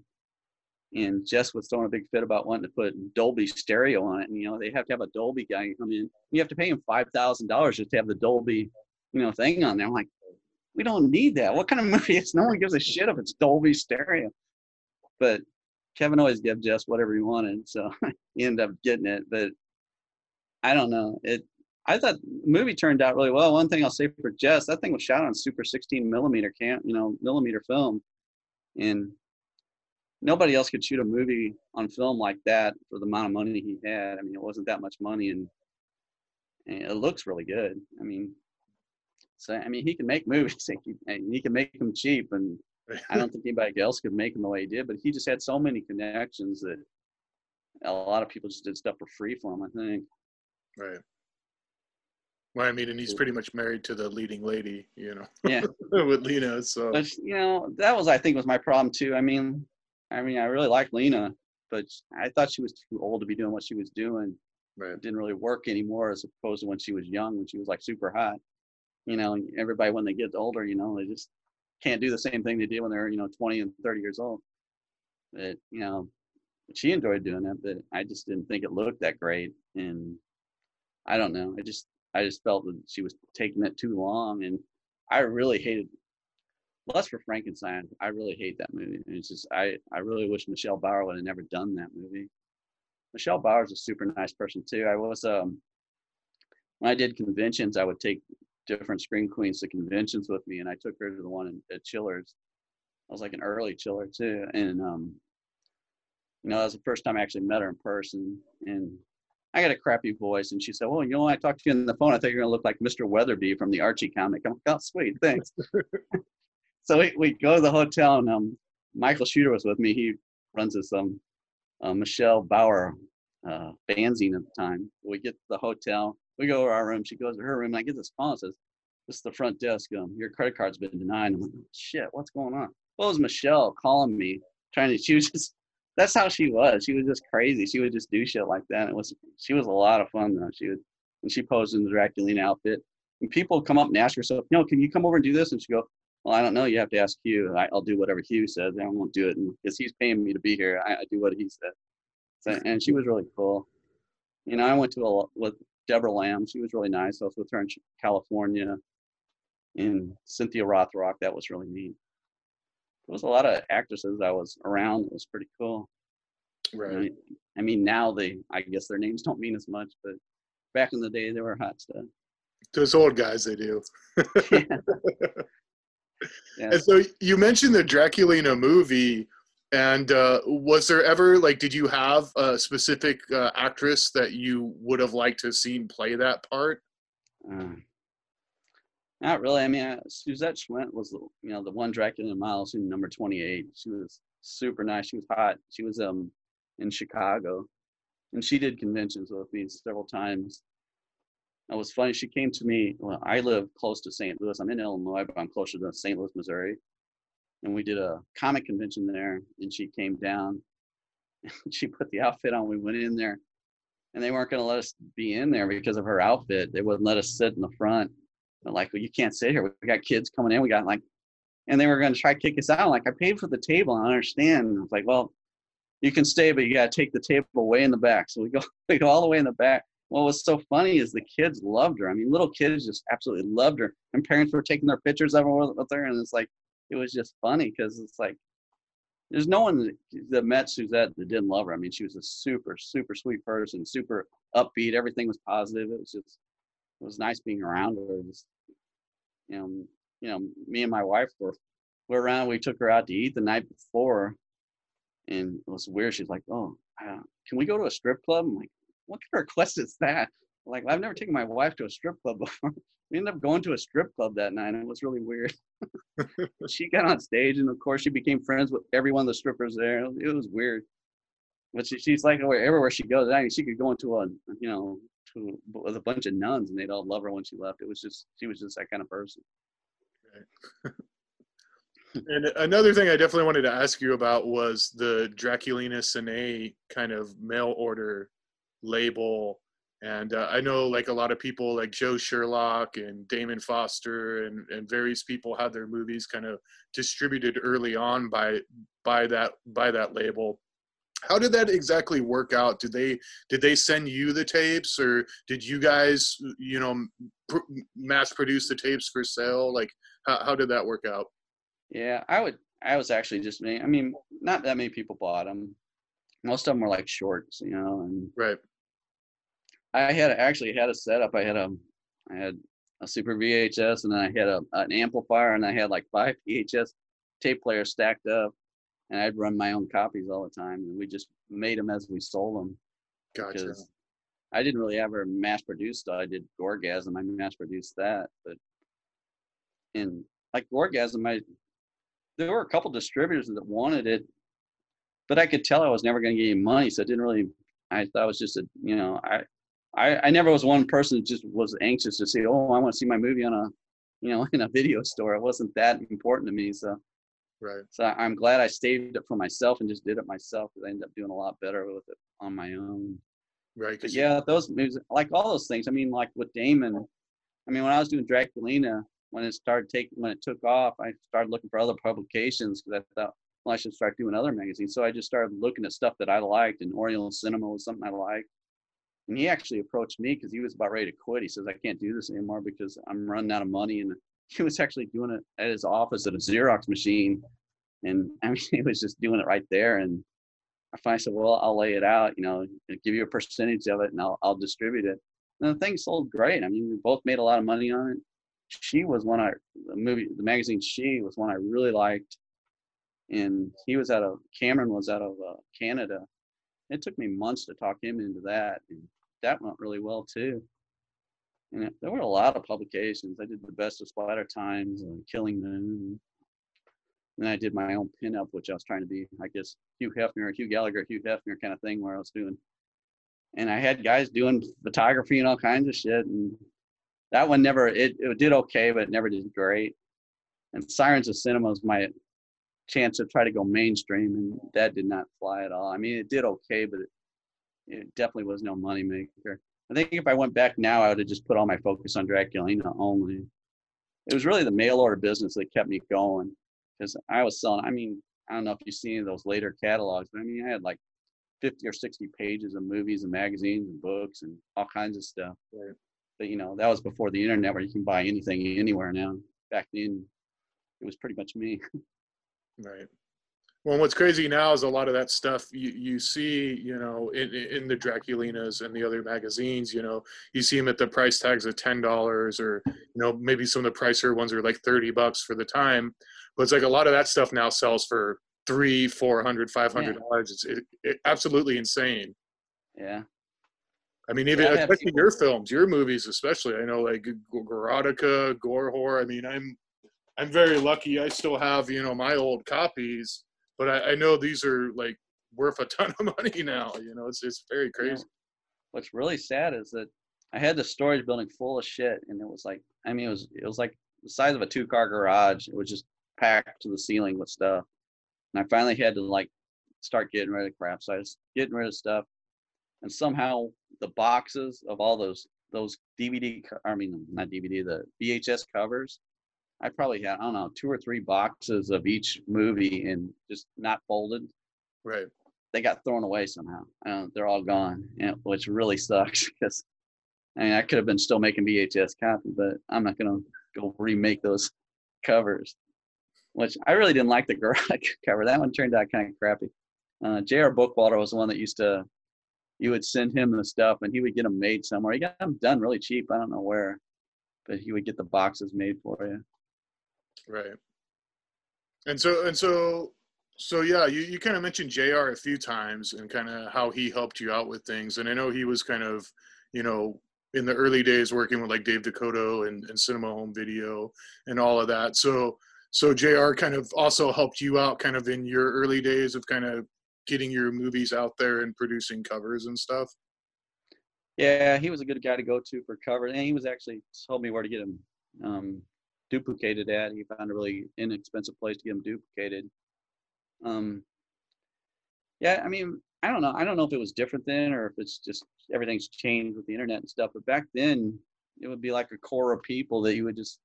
and Jess was throwing a big fit about wanting to put Dolby stereo on it. And you know, they have to have a Dolby guy come in. You have to pay him five thousand dollars just to have the Dolby, you know, thing on there. I'm like, we don't need that. What kind of movie is? No one gives a shit if it's Dolby stereo. But Kevin always gave Jess whatever he wanted, so he ended up getting it. But I don't know. It I thought the movie turned out really well. One thing I'll say for Jess, that thing was shot on super 16 millimeter cam, you know, millimeter film, and nobody else could shoot a movie on film like that for the amount of money he had. I mean, it wasn't that much money, and, and it looks really good. I mean, so I mean, he can make movies, and he can make them cheap, and I don't think anybody else could make them the way he did. But he just had so many connections that a lot of people just did stuff for free for him. I think. Right. Well, I mean, and he's pretty much married to the leading lady, you know. Yeah. with Lina, so. But you know, that was I think was my problem too. I mean, I mean, I really liked Lina, but I thought she was too old to be doing what she was doing. Right. It didn't really work anymore as opposed to when she was young, when she was like super hot. You know, everybody when they get older, you know, they just can't do the same thing they did when they're you know 20 and 30 years old. But you know, she enjoyed doing it, but I just didn't think it looked that great, and I don't know. I just I just felt that she was taking it too long, and I really hated. Lust for Frankenstein, I really hate that movie. It's just I I really wish Michelle Bauer would have never done that movie. Michelle Bauer's a super nice person too. I was um when I did conventions, I would take different screen queens to conventions with me, and I took her to the one in, at Chillers. I was like an early chiller too, and um, you know that was the first time I actually met her in person, and I got a crappy voice, and she said, "Well, you know, when I talked to you on the phone. I thought you were gonna look like Mr. Weatherbee from the Archie comic." I'm like, "Oh, sweet, thanks." so we, we go to the hotel, and um, Michael Shooter was with me. He runs this um, uh, Michelle Bauer uh, fanzine at the time. We get to the hotel. We go to our room. She goes to her room, I get this phone. It says, "This is the front desk. Um, your credit card's been denied." I'm like, "Shit, what's going on?" Well, it was Michelle calling me, trying to. She was just that's how she was. She was just crazy. She would just do shit like that. It was she was a lot of fun though. She would and she posed in the Draculina outfit. And people come up and ask her, so, you know, can you come over and do this? And she go, well, I don't know. You have to ask Hugh. I, will do whatever Hugh says. I won't do it because he's paying me to be here. I, I do what he said. So, and she was really cool. You know, I went to a with Debra Lamb. She was really nice. I was with her in California. And Cynthia Rothrock. That was really neat there was a lot of actresses I was around. It was pretty cool. Right. I, I mean, now they, I guess their names don't mean as much, but back in the day, they were hot stuff. Those old guys, they do. yeah. And so you mentioned the Draculina movie, and uh, was there ever like, did you have a specific uh, actress that you would have liked to have seen play that part? Uh, not really. I mean, uh, Suzette Schwent was, you know, the one Dracula in Miles in number 28. She was super nice. She was hot. She was um in Chicago, and she did conventions with me several times. It was funny. She came to me. Well, I live close to St. Louis. I'm in Illinois, but I'm closer to St. Louis, Missouri. And we did a comic convention there, and she came down. she put the outfit on. We went in there, and they weren't going to let us be in there because of her outfit. They wouldn't let us sit in the front they're like, well, you can't sit here. We got kids coming in. We got like, and they were going to try to kick us out. Like, I paid for the table. I understand. I was like, well, you can stay, but you got to take the table way in the back. So we go, we go all the way in the back. What was so funny is the kids loved her. I mean, little kids just absolutely loved her. And parents were taking their pictures of her with her. And it's like, it was just funny because it's like, there's no one that met Suzette that didn't love her. I mean, she was a super, super sweet person, super upbeat. Everything was positive. It was just, it was nice being around her. Just, you know, you know, me and my wife were were around. We took her out to eat the night before, and it was weird. She's like, "Oh, can we go to a strip club?" I'm like, "What kind of request is that?" Like, I've never taken my wife to a strip club before. we ended up going to a strip club that night. And it was really weird. she got on stage, and of course, she became friends with every one of the strippers there. It was weird. But she, she's like everywhere she goes. I mean, she could go into a you know to with a bunch of nuns, and they'd all love her when she left. It was just she was just that kind of person. And another thing I definitely wanted to ask you about was the Draculina Cine kind of mail order label. And uh, I know like a lot of people like Joe Sherlock and Damon Foster and, and various people had their movies kind of distributed early on by by that by that label. How did that exactly work out? Did they did they send you the tapes or did you guys you know pr- mass produce the tapes for sale? Like how, how did that work out? Yeah i would i was actually just me i mean not that many people bought them most of them were like shorts you know and right i had actually had a setup i had a i had a super vhs and then i had a, an amplifier and i had like five vhs tape players stacked up and I'd run my own copies all the time, and we just made them as we sold them. Gotcha. I didn't really ever mass produce stuff. I did Gorgasm. I mass produced that, but in like Gorgasm, I there were a couple distributors that wanted it, but I could tell I was never going to get any money, so it didn't really. I thought it was just a you know I I, I never was one person that just was anxious to see, oh, I want to see my movie on a, you know, in a video store. It wasn't that important to me. So, right. So I'm glad I saved it for myself and just did it myself because I ended up doing a lot better with it on my own. Right. But yeah, those movies, like all those things. I mean, like with Damon, I mean, when I was doing Draculina, when it started taking, when it took off, I started looking for other publications because I thought, well, I should start doing other magazines. So I just started looking at stuff that I liked, and Oriental Cinema was something I liked. And he actually approached me because he was about ready to quit. He says, I can't do this anymore because I'm running out of money. And he was actually doing it at his office at a Xerox machine. And I mean, he was just doing it right there. And I finally said, well, I'll lay it out, you know, give you a percentage of it and I'll, I'll distribute it. And the thing sold great. I mean, we both made a lot of money on it. She was one I, the movie, the magazine She was one I really liked. And he was out of, Cameron was out of uh, Canada it took me months to talk him into that, and that went really well too. And it, there were a lot of publications. I did the best of Splatter Times and Killing Moon. And I did my own pinup, which I was trying to be, I guess, Hugh Hefner, Hugh Gallagher, Hugh Hefner kind of thing, where I was doing. And I had guys doing photography and all kinds of shit. And that one never, it, it did okay, but it never did great. And Sirens of Cinema was my chance to try to go mainstream, and that did not fly at all. I mean, it did okay, but it, it definitely was no moneymaker. I think if I went back now, I would have just put all my focus on Draculina only. It was really the mail order business that kept me going because I was selling. I mean, I don't know if you see any of those later catalogs, but I mean, I had like 50 or 60 pages of movies and magazines and books and all kinds of stuff. Right. But you know, that was before the internet where you can buy anything anywhere now. Back then, it was pretty much me. Right. Well, what's crazy now is a lot of that stuff you, you see, you know, in, in the Draculinas and the other magazines, you know, you see them at the price tags of $10 or, you know, maybe some of the pricier ones are like 30 bucks for the time. But it's like a lot of that stuff now sells for three, four hundred, five hundred dollars. It's it, it, absolutely insane. Yeah. I mean, even yeah, especially your films, your movies, especially. I know like Gorotica, Gore Whore. I mean, I'm I'm very lucky. I still have you know my old copies, but I, I know these are like worth a ton of money now. You know, it's it's very crazy. Yeah. What's really sad is that I had the storage building full of shit, and it was like I mean it was it was like the size of a two car garage. It was just packed to the ceiling with stuff, and I finally had to like start getting rid of crap. So I was getting rid of stuff, and somehow the boxes of all those those DVD, I mean not DVD, the VHS covers I probably had, I don't know, two or three boxes of each movie and just not folded. Right. They got thrown away somehow. Uh, they're all gone, and, which really sucks because I mean, I could have been still making VHS copy, but I'm not going to go remake those covers, which I really didn't like the garage cover. That one turned out kind of crappy. Uh, J.R. Bookwalter was the one that used to, you would send him the stuff and he would get them made somewhere. He got them done really cheap. I don't know where, but he would get the boxes made for you. Right. And so and so so yeah, you, you kind of mentioned JR a few times and kind of how he helped you out with things. And I know he was kind of, you know, in the early days working with like Dave DeCoteau and, and Cinema Home Video and all of that. So so JR kind of also helped you out kind of in your early days of kind of getting your movies out there and producing covers and stuff. Yeah, he was a good guy to go to for covers, and he was actually told me where to get them um, duplicated at. He found a really inexpensive place to get them duplicated. Um, yeah, I mean, I don't know. I don't know if it was different then or if it's just everything's changed with the internet and stuff. But back then, it would be like a core of people that you would just,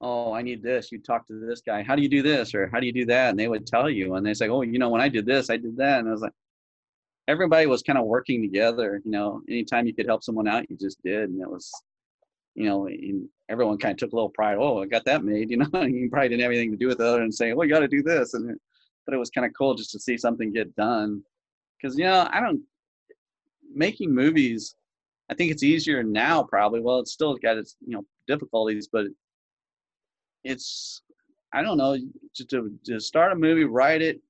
oh, I need this. You talk to this guy. How do you do this or how do you do that? And they would tell you. And they say, oh, you know, when I did this, I did that. And I was like, everybody was kind of working together. You know, anytime you could help someone out, you just did. And it was, you know, everyone kind of took a little pride. Oh, I got that made. You know, you probably didn't have anything to do with it other than saying, "Well, you got to do this." And but it was kind of cool just to see something get done. Because you know, I don't making movies. I think it's easier now, probably. Well, it's still got its you know difficulties, but it's I don't know to, to, to start a movie, write it,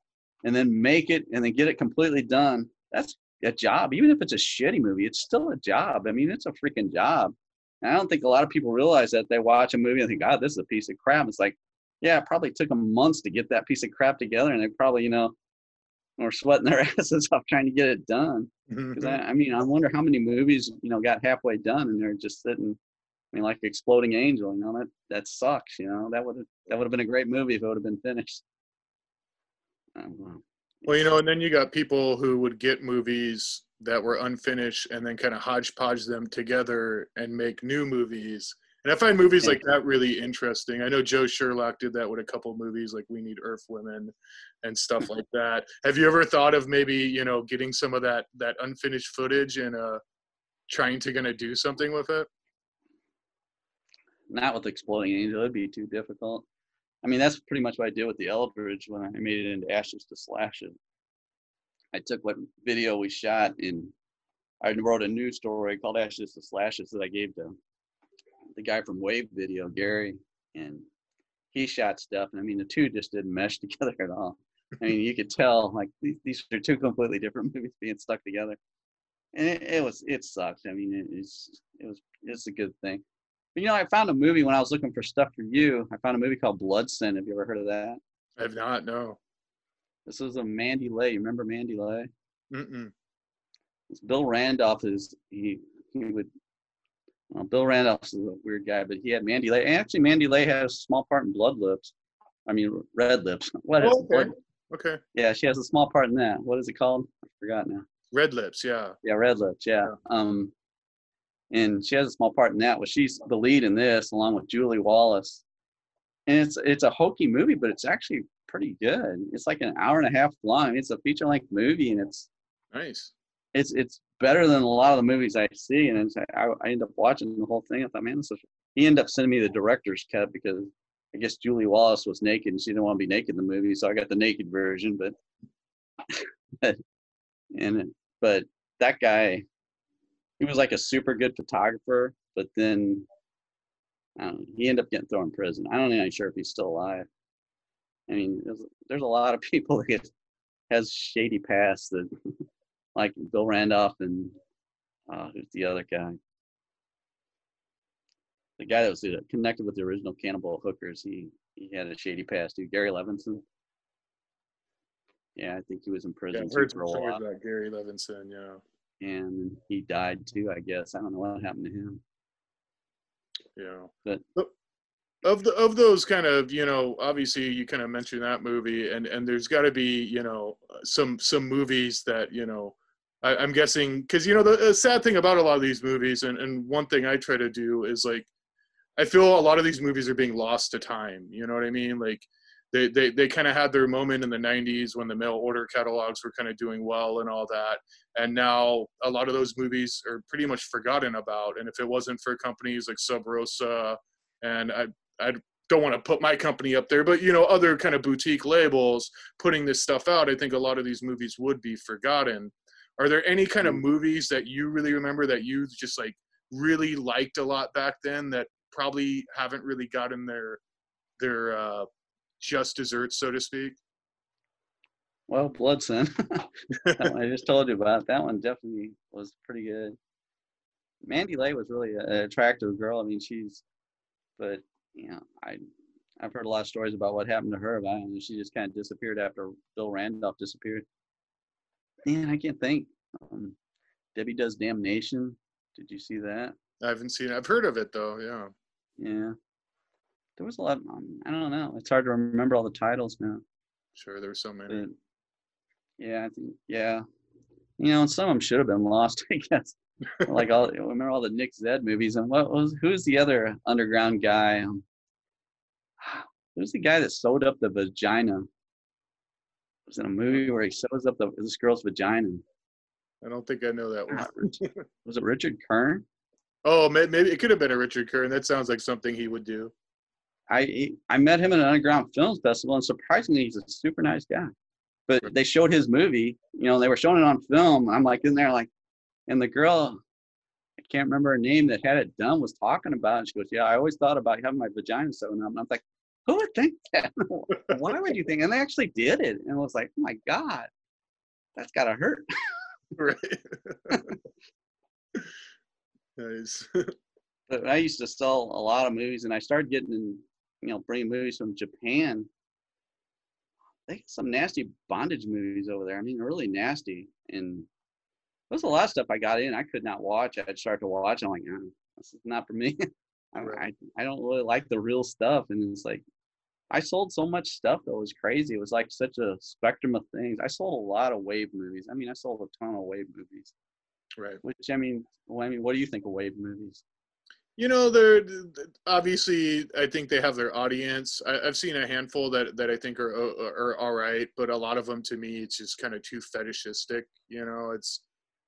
and then make it, and then get it completely done. That's a job. Even if it's a shitty movie, it's still a job. I mean, it's a freaking job. And I don't think a lot of people realize that they watch a movie and think, God, this is a piece of crap. It's like, yeah, it probably took them months to get that piece of crap together, and they probably, you know, were sweating their asses off trying to get it done. Mm-hmm. Because I, I mean, I wonder how many movies you know got halfway done and they're just sitting. I mean, like Exploding Angel, you know that that sucks. You know that would that would have been a great movie if it would have been finished. Well, you know, and then you got people who would get movies that were unfinished and then kind of hodgepodge them together and make new movies. And I find movies like that really interesting. I know Joe Sherlock did that with a couple movies like We Need Earth Women and stuff like that. Have you ever thought of maybe, you know, getting some of that that unfinished footage and uh trying to gonna do something with it? not with Exploding Angel, it'd be too difficult. I mean, that's pretty much what I did with the Eldridge when I made it into Ashes to Slashes. I took what video we shot and I wrote a news story called Ashes to Slashes that I gave to the guy from Wave Video, Gary, and he shot stuff. And I mean, the two just didn't mesh together at all. I mean, you could tell like these, are two completely different movies being stuck together, and it, it was it sucked. I mean, it, it's it was it's a good thing. But you know, I found a movie when I was looking for stuff for you. I found a movie called Blood Sin. Have you ever heard of that? I've not, no. This is a Mandy Lay. You remember Mandy Lay? Mm-mm. Bill Randolph is he he would well, Bill Randolph is a weird guy, but he had Mandy Lay. And actually, Mandy Lay has a small part in Blood Lips. I mean, Red Lips. What is Oh, okay. Blood- Okay. Yeah, she has a small part in that. What is it called? I forgot now. Red Lips, yeah. Yeah, Red Lips. Yeah. Um, and she has a small part in that. Well, she's the lead in this, along with Julie Wallace. And it's it's a hokey movie, but it's actually pretty good. It's like an hour and a half long. It's a feature length movie, and it's Nice. it's it's better than a lot of the movies I see. And it's, I I end up watching the whole thing. I thought, man, this is. He ended up sending me the director's cut because I guess Julie Wallace was naked and she didn't want to be naked in the movie, so I got the naked version. But but and but that guy, he was like a super good photographer, but then I don't know, he ended up getting thrown in prison. I don't even sure if he's still alive. I mean, there's, there's a lot of people that get, has shady past that, like Bill Randolph and uh, who's the other guy? The guy that was uh, connected with the original Cannibal Hookers. He he had a shady past too. Gary Levinson. Yeah, I think he was in Yeah, prison I've too heard for a some stories about Gary Levinson, yeah. and he died too. I guess I don't know what happened to him. Yeah. But- But of the of those kind of you know obviously you kind of mentioned that movie and and there's got to be you know some some movies that you know I, I'm guessing because you know the, the sad thing about a lot of these movies and and one thing I try to do is like I feel a lot of these movies are being lost to time. You know what I mean? Like they they, they kind of had their moment in the 90s when the mail order catalogs were kind of doing well and all that and now a lot of those movies are pretty much forgotten about and if it wasn't for companies like sub rosa and i i don't want to put my company up there but you know other kind of boutique labels putting this stuff out i think a lot of these movies would be forgotten are there any kind of movies that you really remember that you just like really liked a lot back then that probably haven't really gotten their their uh just desserts so to speak Well, Blood Sin. that one I just told you about. That one definitely was pretty good. Mandy Lay was really an attractive girl. I mean, she's, but you know, I, I've heard a lot of stories about what happened to her. But I don't know, she just kind of disappeared after Bill Randolph disappeared. Man, I can't think. Um, Debbie Does Damnation. Did you see that? i haven't seen it i've heard of it though yeah Yeah. There was a lot. Um, I don't know. It's hard to remember all the titles now. sure there were so many But yeah, I think yeah, you know, some of them should have been lost. I guess like all remember all the Nick Zedd movies and what was who's the other underground guy? Um, who's the guy that sewed up the vagina? It was in a movie where he sews up the, this girl's vagina. I don't think I know that one. Ah, Was it Richard Kern? Oh, maybe it could have been a Richard Kern. That sounds like something he would do. I I met him at an underground films festival, and surprisingly, he's a super nice guy. But they showed his movie, you know, they were showing it on film. I'm like in there, like, and the girl, I can't remember her name that had it done, was talking about. it. She goes, "Yeah, I always thought about having my vagina sewn up." And I'm like, "Who would think that? Why would you think?" And they actually did it, and I was like, "Oh my god, that's gotta hurt." Right. nice. But I used to sell a lot of movies, and I started getting, in, you know, bringing movies from Japan. They got some nasty bondage movies over there. I mean, really nasty. And was a lot of stuff I got in. I could not watch. I'd start to watch. I'm like, oh, this is not for me. I, I, I don't really like the real stuff. And it's like, I sold so much stuff that was crazy. It was like such a spectrum of things. I sold a lot of wave movies. I mean, I sold a ton of wave movies. Right. Which I mean, well, I mean, what do you think of wave movies? You know, they're obviously. I think they have their audience. I, have seen a handful that that I think are are all right, but a lot of them to me, it's just kind of too fetishistic. You know, it's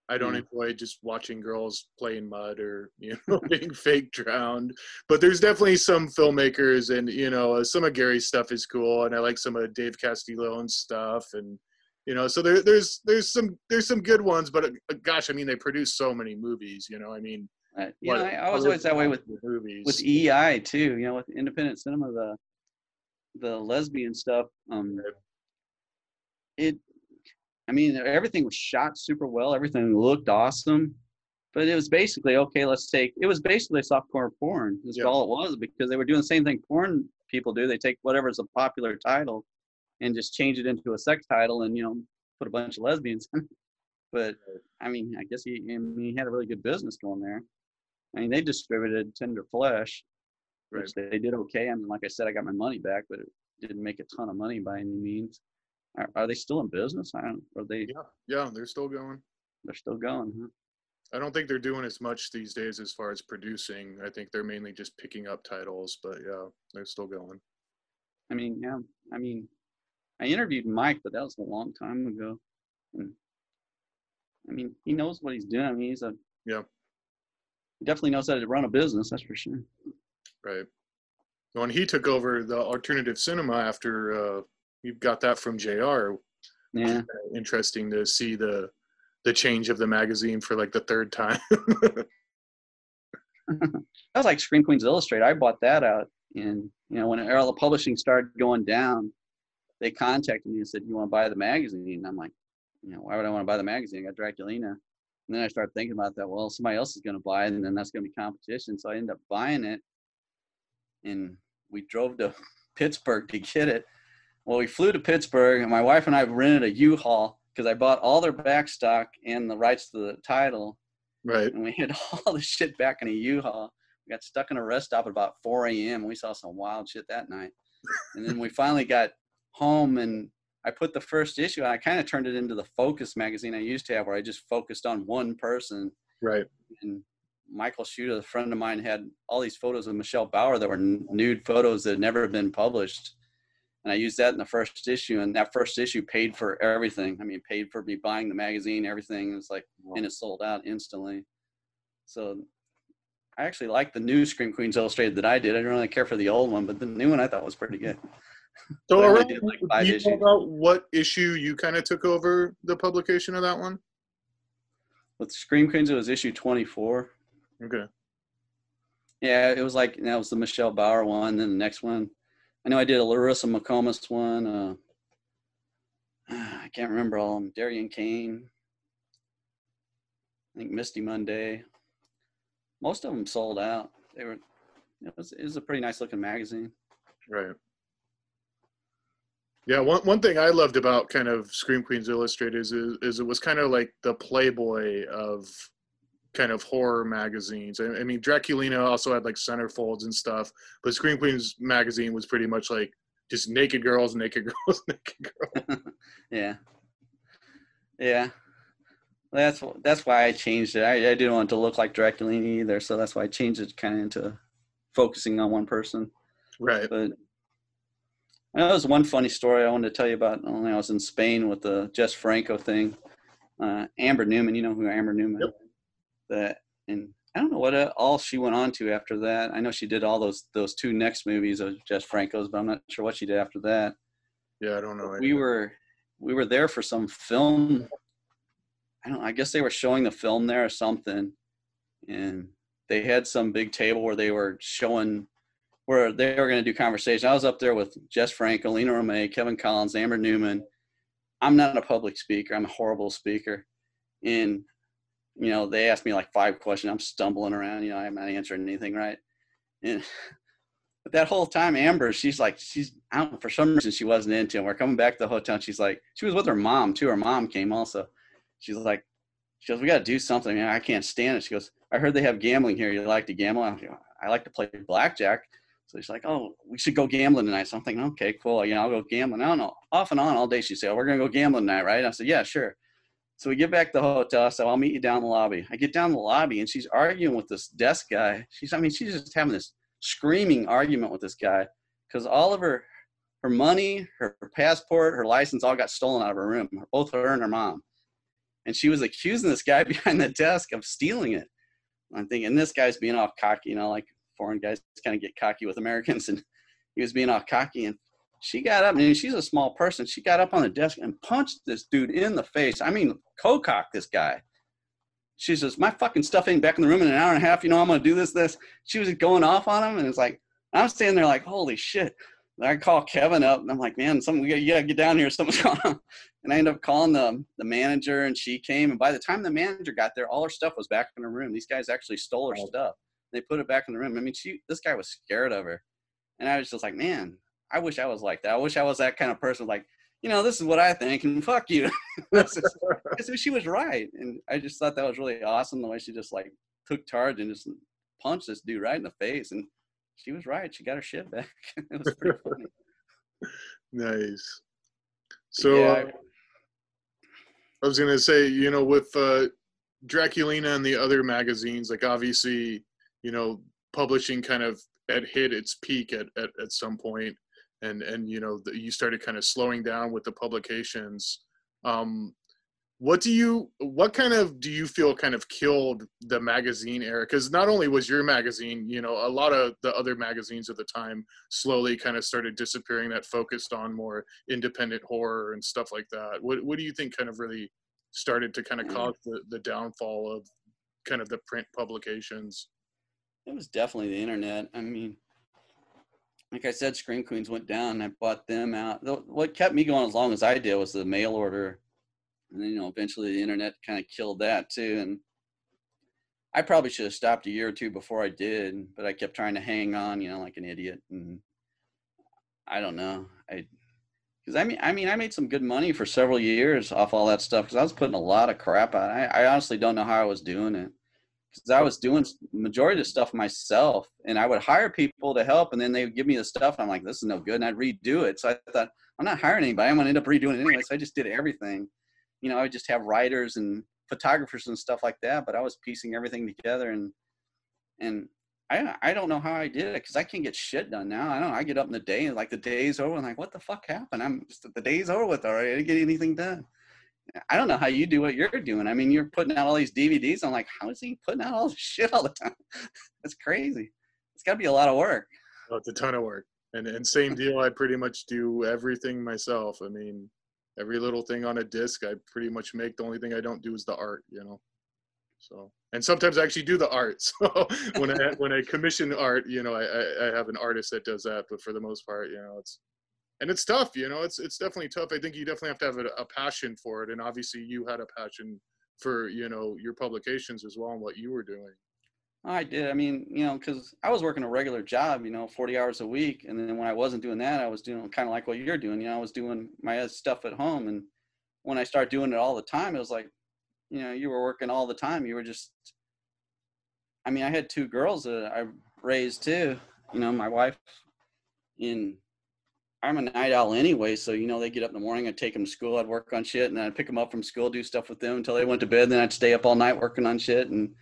I don't mm. enjoy just watching girls play in mud or you know being fake drowned. But there's definitely some filmmakers, and you know some of Gary's stuff is cool, and I like some of Dave Castiglione's stuff, and you know so there, there's there's some there's some good ones. But uh, gosh, I mean they produce so many movies. You know, I mean. Uh, you what, know, I was always that way with movies. with EI too. You know, with independent cinema, the the lesbian stuff. Um, it I mean, everything was shot super well. Everything looked awesome. But it was basically, okay, let's take, it was basically softcore porn. That's all it was because they were doing the same thing porn people do. They take whatever's a popular title and just change it into a sex title and, you know, put a bunch of lesbians in But I mean, I guess he, I mean, he had a really good business going there. I mean, they distributed Tender Flesh, which they did okay. I mean, like I said, I got my money back, but it didn't make a ton of money by any means. Are, are they still in business? I don't. Are they? Yeah, yeah, they're still going. They're still going. Huh? I don't think they're doing as much these days as far as producing. I think they're mainly just picking up titles, but yeah, they're still going. I mean, yeah, I mean, I interviewed Mike, but that was a long time ago. And I mean, he knows what he's doing. I mean, he's a yeah. He definitely knows how to run a business. That's for sure. Right. When he took over the alternative cinema after uh, you got that from Jr. Yeah, interesting to see the the change of the magazine for like the third time. that was like Scream Queens Illustrated. I bought that out, and you know when all the publishing started going down, they contacted me and said, "You want to buy the magazine?" And I'm like, you know, why would I want to buy the magazine? I got Draculina. And then I started thinking about that. Well, somebody else is going to buy it, and then that's going to be competition. So I ended up buying it, and we drove to Pittsburgh to get it. Well, we flew to Pittsburgh, and my wife and I rented a U-Haul because I bought all their back stock and the rights to the title. Right. And we had all the shit back in a U-Haul. We got stuck in a rest stop at about 4 a.m. We saw some wild shit that night. and then we finally got home, and I put the first issue. I kind of turned it into the Focus magazine I used to have, where I just focused on one person. Right. And Michael Schuta, a friend of mine, had all these photos of Michelle Bauer that were nude photos that had never been published and I used that in the first issue, and that first issue paid for everything. I mean, paid for me buying the magazine, everything. It was like, and it sold out instantly. So I actually like the new Scream Queens Illustrated that I did. I didn't really care for the old one, but the new one I thought was pretty good. So, around, like five you know about what issue you kind of took over the publication of that one? With Scream Queens, it was issue 24. Okay. Yeah, it was like that was the Michelle Bauer one. Then the next one I know I did a Lorissa McComas one. Uh, I can't remember all of them. Darian Caine. I think Misty Mundae. Most of them sold out. They were. It was, it was a pretty nice looking magazine. Right. Yeah, one one thing I loved about kind of Scream Queens Illustrated is, is, is it was kind of like the Playboy of kind of horror magazines. I, I mean, Draculina also had like centerfolds and stuff, but Scream Queens magazine was pretty much like just naked girls, naked girls, naked girls. yeah, yeah. That's that's why I changed it. I, I didn't want it to look like Draculina either, so that's why I changed it kind of into focusing on one person. Right. But that was one funny story I wanted to tell you about. Only I was in Spain with the Jess Franco thing. Uh, Amber Newman, you know who Amber Newman? Yep that and I don't know what all she went on to after that. I know she did all those those two next movies of Jess Franco's, but I'm not sure what she did after that. Yeah, I don't know. We were we were there for some film. I don't. I guess they were showing the film there or something, and they had some big table where they were showing where they were going to do conversation. I was up there with Jess Franco, Lina Romay, Kevin Collins, Amber Newman. I'm not a public speaker. I'm a horrible speaker, and you know, they asked me like five questions. I'm stumbling around, you know, I'm not answering anything right. And but that whole time, Amber, she's like, she's don't for some reason she wasn't into him. We're coming back to the hotel. And she's like, she was with her mom too. Her mom came also. She's like, she goes, "We got to do something." I can't stand it. She goes, "I heard they have gambling here. You like to gamble?" I, go, I like to play blackjack. So she's like, "Oh, we should go gambling tonight." So I'm thinking, "Okay, cool. You know, I'll go gambling." I don't know. Off and on all day, she said, oh, "We're gonna go gambling tonight, right?" I said, "Yeah, sure." So we get back to the hotel. So I'll meet you down the lobby. I get down the lobby, and she's arguing with this desk guy. She's, I mean, she's just having this screaming argument with this guy because all of her, her money, her, passport, her license, all got stolen out of her room. Both her and her mom and she was accusing this guy behind the desk of stealing it. I'm thinking this guy's being all cocky, you know, like foreign guys kind of get cocky with Americans, and he was being all cocky. And she got up, and she's a small person. She got up on the desk and punched this dude in the face. I mean, co-cock this guy. She says, "My fucking stuff ain't back in the room in an hour and a half. You know, I'm gonna do this, this." She was going off on him, and it's like I'm standing there like, "Holy shit!" I call Kevin up and I'm like, man, something we got, you gotta get down here. Something's going on. And I end up calling the the manager and she came. And by the time the manager got there, all her stuff was back in the room. These guys actually stole her stuff. They put it back in the room. I mean, she this guy was scared of her. And I was just like, man, I wish I was like that. I wish I was that kind of person. Like, you know, this is what I think, and fuck you. so she was right, and I just thought that was really awesome the way she just like took charge and just punched this dude right in the face. And she was right. She got her shit back. it was pretty funny. nice. So yeah, uh, I was gonna say, you know, with uh, Draculina and the other magazines, like obviously, you know, publishing kind of had hit its peak at, at, at some point, and and you know, the, you started kind of slowing down with the publications. Um, what do you what kind of do you feel kind of killed the magazine era because not only was your magazine you know a lot of the other magazines at the time slowly kind of started disappearing that focused on more independent horror and stuff like that what, what do you think kind of really started to kind of mm. cause the, the downfall of kind of the print publications it was definitely the internet i mean like i said scream queens went down and i bought them out what kept me going as long as i did was the mail order and then, you know, eventually the internet kind of killed that too. And I probably should have stopped a year or two before I did, but I kept trying to hang on, you know, like an idiot. And I don't know. I, because I mean, I mean, I made some good money for several years off all that stuff because I was putting a lot of crap out. I, I honestly don't know how I was doing it because I was doing majority of the stuff myself, and I would hire people to help, and then they would give me the stuff. And I'm like, this is no good, and I'd redo it. So I thought, I'm not hiring anybody. I'm gonna end up redoing it anyway. So I just did everything you know, I would just have writers and photographers and stuff like that, but I was piecing everything together and, and I, I don't know how I did it because I can't get shit done now. I don't I get up in the day and like the day's over. I'm like, what the fuck happened? I'm just the day's over with already. I didn't get anything done. I don't know how you do what you're doing. I mean, you're putting out all these DVDs. I'm like, how is he putting out all this shit all the time? That's crazy. It's got to be a lot of work. Oh, it's a ton of work. And and same deal. I pretty much do everything myself. I mean, every little thing on a disc I pretty much make. The only thing I don't do is the art, you know. So and sometimes I actually do the art. So when I when I commission art, you know, I, I, I have an artist that does that. But for the most part, you know, it's and it's tough. You know, it's it's definitely tough. I think you definitely have to have a, a passion for it. And obviously, you had a passion for you know your publications as well and what you were doing. I did. I mean, you know, because I was working a regular job, you know, 40 hours a week. And then when I wasn't doing that, I was doing kind of like what you're doing. You know, I was doing my stuff at home. And when I started doing it all the time, it was like, you know, you were working all the time. You were just, I mean, I had two girls that I raised too. You know, my wife, in, I'm a night owl anyway. So, you know, they get up in the morning, I'd take them to school, I'd work on shit, and then I'd pick them up from school, do stuff with them until they went to bed. Then I'd stay up all night working on shit. And,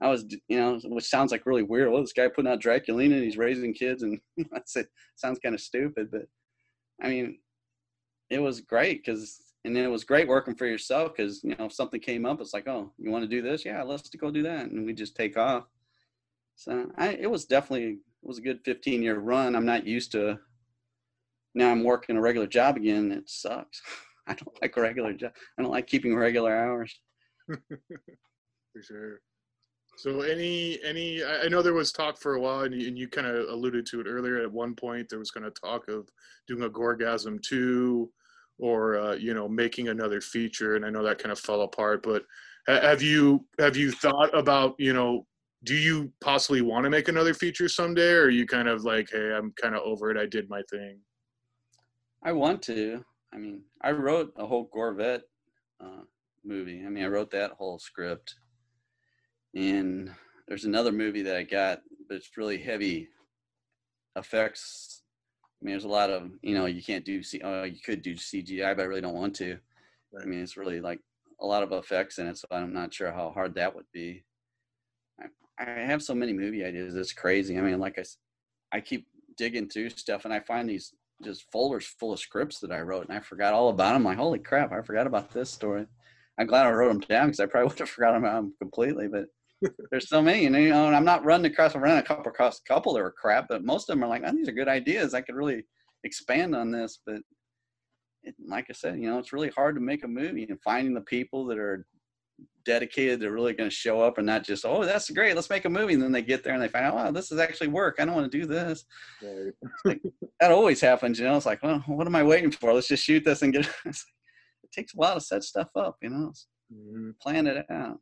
I was, you know, which sounds like really weird. Well, this guy putting out Draculina and he's raising kids, and I said, sounds kind of stupid, but I mean, it was great because, and then it was great working for yourself because, you know, if something came up, it's like, oh, you want to do this? Yeah, let's go do that, and we just take off. So I, it was definitely it was a good 15 year run. I'm not used to. Now I'm working a regular job again. It sucks. I don't like a regular job. I don't like keeping regular hours. for sure. So any any I know there was talk for a while, and you, and you kind of alluded to it earlier. At one point, there was kind of talk of doing a Gorgasm two, or uh, you know making another feature, and I know that kind of fell apart. But have you have you thought about you know do you possibly want to make another feature someday, or you kind of like, hey, I'm kind of over it. I did my thing. I want to. I mean, I wrote a whole Gore vet uh, movie. I mean, I wrote that whole script, and there's another movie that I got, but it's really heavy effects. I mean, there's a lot of you know you can't do C. Oh, you could do CGI, but I really don't want to. Right. I mean, it's really like a lot of effects in it, so I'm not sure how hard that would be. I, I have so many movie ideas. It's crazy. I mean, like I, I keep digging through stuff, and I find these just folders full of scripts that I wrote, and I forgot all about them. Like, holy crap, I forgot about this story. I'm glad I wrote them down because I probably would have forgotten about them completely. But there's so many, and you know, and I'm not running across. I'm running a couple across a couple that were crap, but most of them are like, oh, these are good ideas. I could really expand on this, but it, like I said, you know, it's really hard to make a movie and finding the people that are dedicated they're really going to show up and not just oh that's great let's make a movie and then they get there and they find out wow this is actually work i don't want to do this right. like, that always happens you know it's like well what am i waiting for let's just shoot this and get it it takes a while to set stuff up you know mm-hmm. plan it out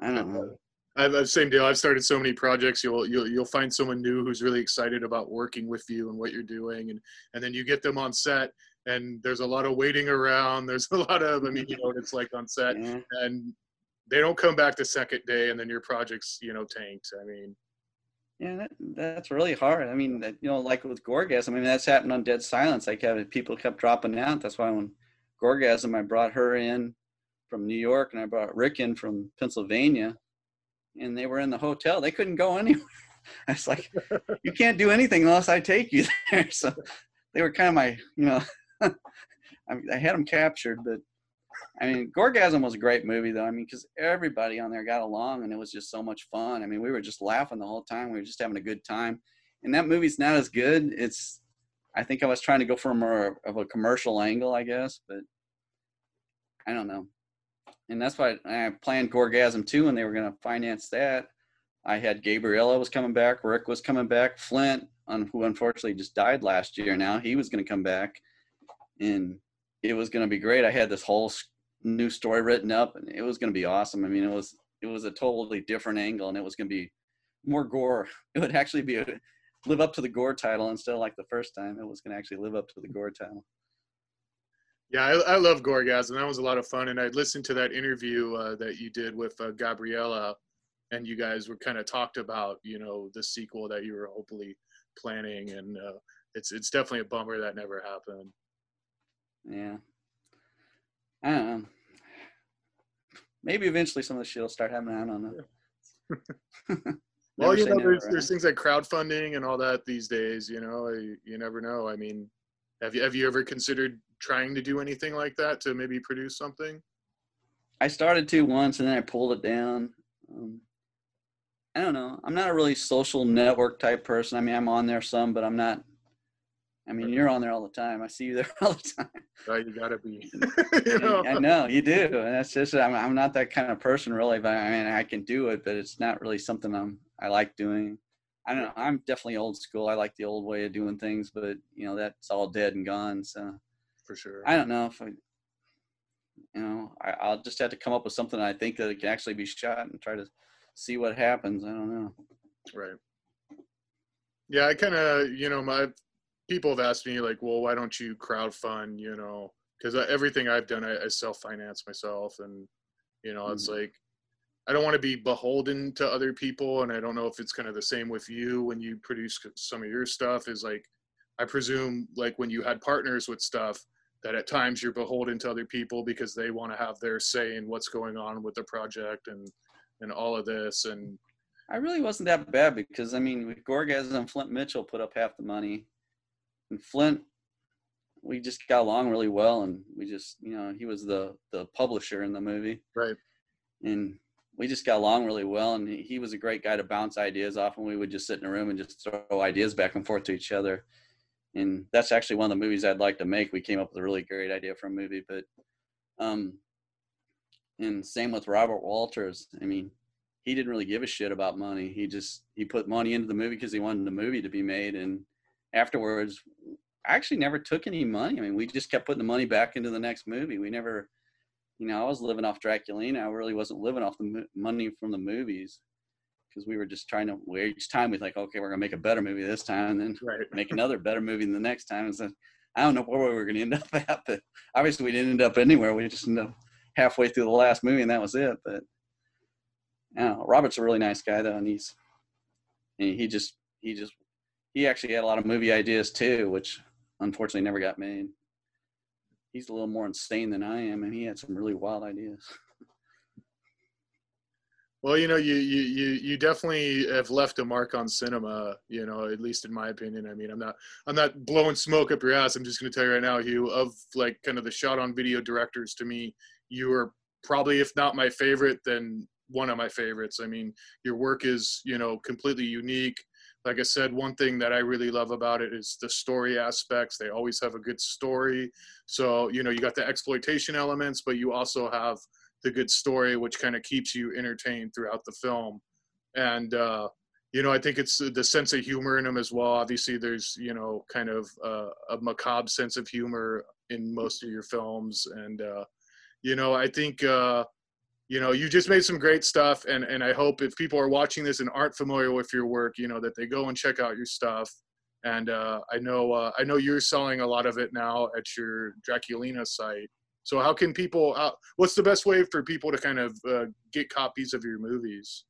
i don't know I've the same deal. I've started so many projects. You'll you'll you'll find someone new who's really excited about working with you and what you're doing, and and then you get them on set, and there's a lot of waiting around. There's a lot of I mean, you know what it's like on set, yeah. and they don't come back the second day and then your project's you know tanked. I mean yeah that, that's really hard. I mean that, you know like with gorgasm i mean that's happened on dead silence. Like uh, people kept dropping out. That's why when gorgasm i brought her in from new york and i brought rick in from pennsylvania and they were in the hotel. They couldn't go anywhere. I was like you can't do anything unless i take you there. So they were kind of my you know I, I had them captured but I mean, Gorgasm was a great movie though. I mean, because everybody on there got along and it was just so much fun. I mean, we were just laughing the whole time. We were just having a good time. And that movie's not as good. It's, I think I was trying to go for more of a commercial angle, I guess, but I don't know. And that's why I planned Gorgasm too, and they were going to finance that. I had Gabriella was coming back, Rick was coming back, Flint, who unfortunately just died last year. Now he was going to come back, and it was going to be great. I had this whole new story written up, and it was going to be awesome. I mean, it was it was a totally different angle, and it was going to be more gore. It would actually be a, live up to the gore title instead of like the first time. It was going to actually live up to the gore title. Yeah, I, I love Gorgasm. That was a lot of fun, and I listened to that interview uh, that you did with uh, Gabriella, and you guys were kind of talked about, you know, the sequel that you were hopefully planning, and uh, it's it's definitely a bummer that never happened. Yeah, I don't know. Maybe eventually some of the shit will start happening. I don't know. well, you know, there's, there's things like crowdfunding and all that these days. You know, you, you never know. I mean, have you have you ever considered trying to do anything like that to maybe produce something? I started to once and then I pulled it down. Um, I don't know. I'm not a really social network type person. I mean, I'm on there some, but I'm not I mean, you're on there all the time. I see you there all the time. Right, you gotta be. you know? I know you do, and that's just I'm, I'm not that kind of person really. But I mean, I can do it, but it's not really something I'm I like doing. I don't know. I'm definitely old school. I like the old way of doing things, but you know that's all dead and gone. So for sure, I don't know if I, you know, I, will just have to come up with something I think that it can actually be shot and try to see what happens. I don't know. Right. Yeah, I kind of, you know, my people have asked me like, well, why don't you crowdfund? You know, because everything I've done, I, I self finance myself, and you know, it's mm-hmm. like I don't want to be beholden to other people, and I don't know if it's kind of the same with you when you produce some of your stuff. Is like, I presume like when you had partners with stuff that at times you're beholden to other people because they want to have their say in what's going on with the project and and all of this and I really wasn't that bad because I mean with and Flint Mitchell put up half the money and Flint, we just got along really well, and we just, you know, he was the the publisher in the movie, right? And we just got along really well, and he, he was a great guy to bounce ideas off, and we would just sit in a room and just throw ideas back and forth to each other. And that's actually one of the movies I'd like to make. We came up with a really great idea for a movie, but um, and same with Robert Walters. I mean, he didn't really give a shit about money. He just he put money into the movie because he wanted the movie to be made, and afterwards, I actually never took any money. I mean, we just kept putting the money back into the next movie. We never, you know, I was living off Draculina. I really wasn't living off the money from the movies because we were just trying to. Each time we think, okay, we're gonna make a better movie this time, and then right. make another better movie the next time. And so I don't know where we were gonna end up at, but obviously we didn't end up anywhere. We just ended up halfway through the last movie and that was it. But yeah, Robert's a really nice guy though, and he's and he just he just he actually had a lot of movie ideas too, which unfortunately never got made. He's a little more insane than I am, and he had some really wild ideas. Well, you know, you you you you definitely have left a mark on cinema. You know, at least in my opinion. I mean, I'm not I'm not blowing smoke up your ass. I'm just going to tell you right now, Hugh, of like kind of the shot on video directors. To me, you are probably, if not my favorite, then one of my favorites. I mean, your work is you know completely unique. Like I said, one thing that I really love about it is the story aspects. They always have a good story. So you know, you got the exploitation elements, but you also have the good story, which kind of keeps you entertained throughout the film. And uh, you know, I think it's the sense of humor in them as well. Obviously, there's you know kind of uh, a macabre sense of humor in most of your films, and uh, you know, I think uh, you know you just made some great stuff, and and I hope if people are watching this and aren't familiar with your work, you know, that they go and check out your stuff. And uh, I know uh, I know you're selling a lot of it now at your Draculina site. So how can people? Uh, what's the best way for people to kind of uh, get copies of your movies?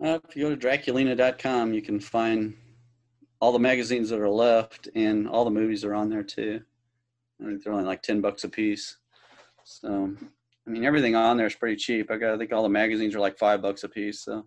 If you go to Draculina.com, you can find all the magazines that are left, and all the movies are on there too. I think they're only like ten bucks a piece. So, I mean, everything on there is pretty cheap. I got, I think all the magazines are like five bucks a piece. So.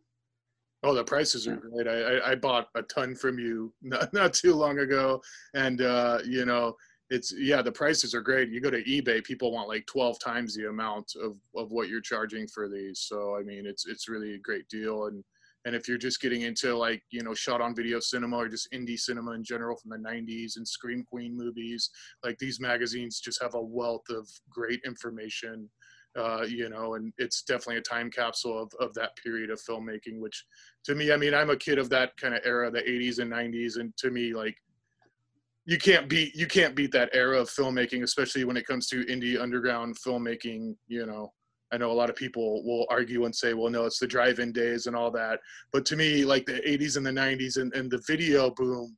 Oh, the prices are great. I, I, I bought a ton from you not, not too long ago, and uh, you know it's yeah the prices are great you go to ebay people want like 12 times the amount of, of what you're charging for these so i mean it's it's really a great deal and and if you're just getting into like you know shot on video cinema or just indie cinema in general from the 90s and scream queen movies like these magazines just have a wealth of great information uh, you know and it's definitely a time capsule of, of that period of filmmaking which to me i mean i'm a kid of that kind of era the 80s and 90s and to me like you can't beat you can't beat that era of filmmaking, especially when it comes to indie underground filmmaking. You know, I know a lot of people will argue and say, well, no, it's the drive-in days and all that. But to me, like the 80s and the 90s and, and the video boom,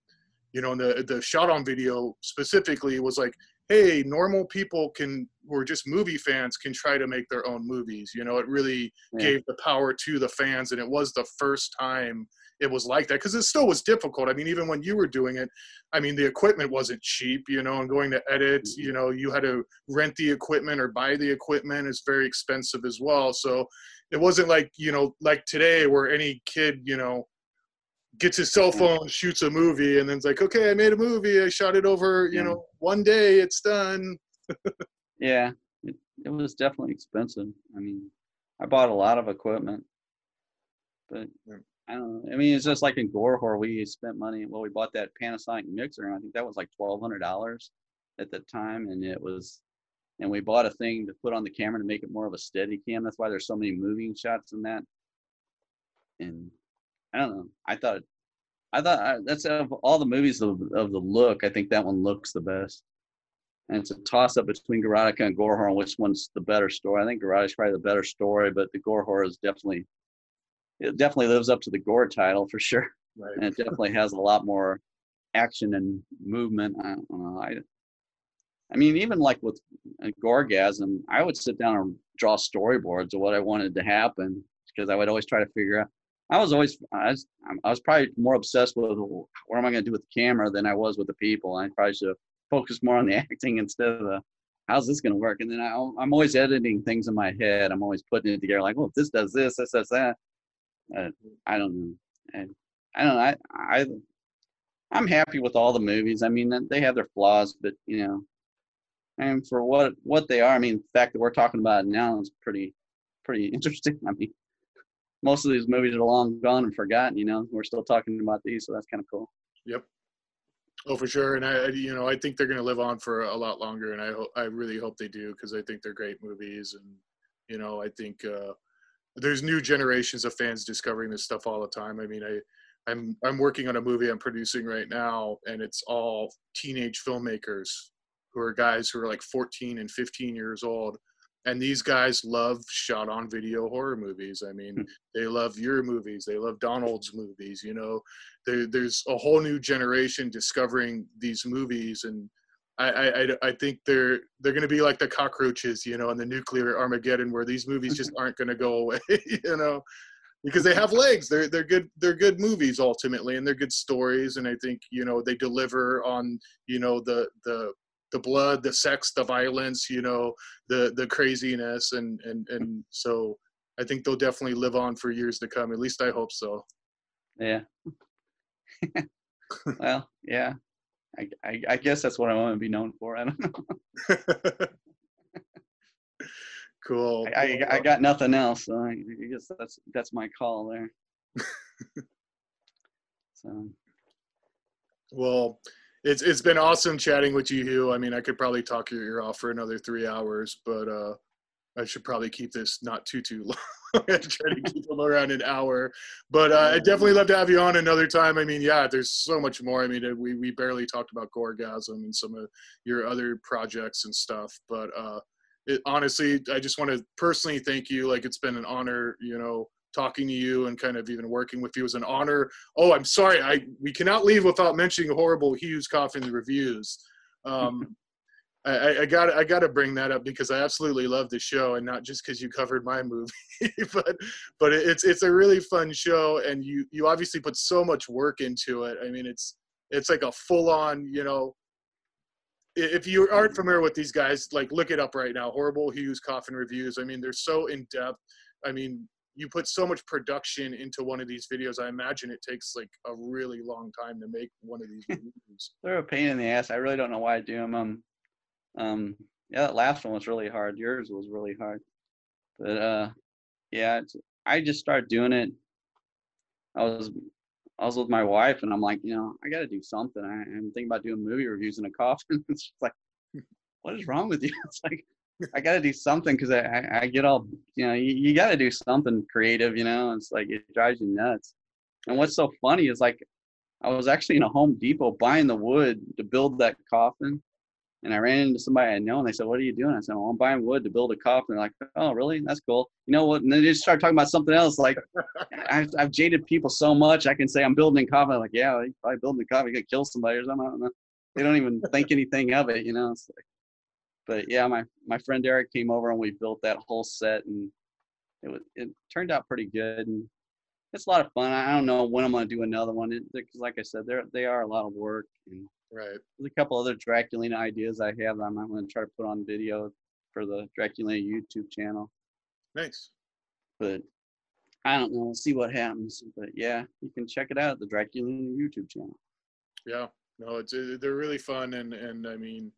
you know, and the the shot on video specifically was like, hey, normal people can who are just movie fans can try to make their own movies. You know, it really yeah. gave the power to the fans, and it was the first time it was like that because it still was difficult. I mean, even when you were doing it, I mean, the equipment wasn't cheap, you know, and going to edit, mm-hmm. you know, you had to rent the equipment or buy the equipment is very expensive as well. So it wasn't like, you know, like today where any kid, you know, gets his cell mm-hmm. phone, shoots a movie, and then it's like, okay, I made a movie. I shot it over, you yeah. know, one day, it's done. yeah, it, it was definitely expensive. I mean, I bought a lot of equipment, but I don't know. I mean, it's just like in Gore Whore, we spent money. Well, we bought that Panasonic mixer, and I think that was like twelve hundred dollars at the time, and it was. And we bought a thing to put on the camera to make it more of a steady cam. That's why there's so many moving shots in that. And I don't know. I thought, I thought I, that's of all the movies of, of the look. I think that one looks the best. And it's a toss up between Gorotica and Gore Whore on which one's the better story. I think Gorotica is probably the better story, but the Gore Whore is definitely it definitely lives up to the Gore title for sure. Right. And it definitely has a lot more action and movement. I don't know. I, I mean, even like with uh, Gorgasm, I would sit down and draw storyboards of what I wanted to happen because I would always try to figure out. I was always, I was, I was probably more obsessed with what am I going to do with the camera than I was with the people. I probably should focus more on the acting instead of the how's this going to work. And then I, I'm always editing things in my head. I'm always putting it together like, well, if this does this, this does that. Uh, I don't know. I, I don't know. I, I, I'm happy with all the movies. I mean, they have their flaws, but you know, and for what what they are, I mean, the fact that we're talking about it now is pretty pretty interesting. I mean, most of these movies are long gone and forgotten. You know, we're still talking about these, so that's kind of cool. Yep. Oh, for sure, and I, you know, I think they're going to live on for a lot longer, and I, ho- I really hope they do because I think they're great movies, and you know, I think uh, there's new generations of fans discovering this stuff all the time. I mean, I I'm I'm working on a movie I'm producing right now, and it's all teenage filmmakers who are guys who are like 14 and 15 years old. And these guys love shot on video horror movies. I mean, mm. they love your movies. They love Donald's movies. You know, there, there's a whole new generation discovering these movies and I, I, I think they're they're going to be like the cockroaches, you know, in the nuclear Armageddon, where these movies just aren't going to go away, you know, because they have legs. They're they're good. They're good movies ultimately, and they're good stories. And I think you know they deliver on you know the the the blood, the sex, the violence, you know, the the craziness, and and and so I think they'll definitely live on for years to come. At least I hope so. Yeah. well, yeah. I, I, I guess that's what I want to be known for. I don't know. cool. I, I, I, got nothing else. So I guess that's that's my call there. so. Well, it's it's been awesome chatting with you, Hugh. I mean, I could probably talk your ear off for another three hours, but uh, I should probably keep this not too too long. I try to keep them around an hour, but uh, I definitely love to have you on another time. I mean, yeah, there's so much more. I mean, uh, we we barely talked about Gorgasm and some of your other projects and stuff, but uh, it, honestly, I just want to personally thank you. Like, it's been an honor, you know, talking to you and kind of even working with you was an honor. Oh, I'm sorry, I we cannot leave without mentioning horrible Hugh's Coffin reviews. Um, I, I got I got to bring that up because I absolutely love the show, and not just because you covered my movie, but but it's it's a really fun show, and you you obviously put so much work into it. I mean, it's it's like a full on, you know. If you aren't familiar with these guys, like look it up right now. Horrible Hugh's Coffin reviews. I mean, they're so in depth. I mean, you put so much production into one of these videos. I imagine it takes like a really long time to make one of these videos. they're a pain in the ass. I really don't know why I do them. Um, um, yeah, that last one was really hard. Yours was really hard, but uh, yeah, I just started doing it. I was I was with my wife, and I'm like, you know, I got to do something. I, am thinking about doing movie reviews in a coffin. it's like, what is wrong with you? It's like, I got to do something because I, I, I, get all, you know, you, you got to do something creative, you know. It's like it drives you nuts. And what's so funny is like, I was actually in a Home Depot buying the wood to build that coffin, and I ran into somebody I know and they said, What are you doing? I said, Well, I'm buying wood to build a coffin. They're like, Oh, really? That's cool. You know what? And then they just start talking about something else. Like, I've, I've, jaded people so much. I can say, I'm building a coffin. I'm like, yeah, well, probably building a coffin. You could kill somebody or something. I don't know. They don't even think anything of it, you know? It's like, but yeah, my, my friend Eric came over and we built that whole set and it was, it turned out pretty good. And it's a lot of fun. I don't know when I'm going to do another one because, like I said, they're, they are a lot of work. And, Right. There's a couple other Draculina ideas I have that I'm going to try to put on video for the Draculina YouTube channel. Nice. But I don't know. We'll see what happens. But yeah, you can check it out the Draculina YouTube channel. Yeah. No, it's they're really fun and and I mean,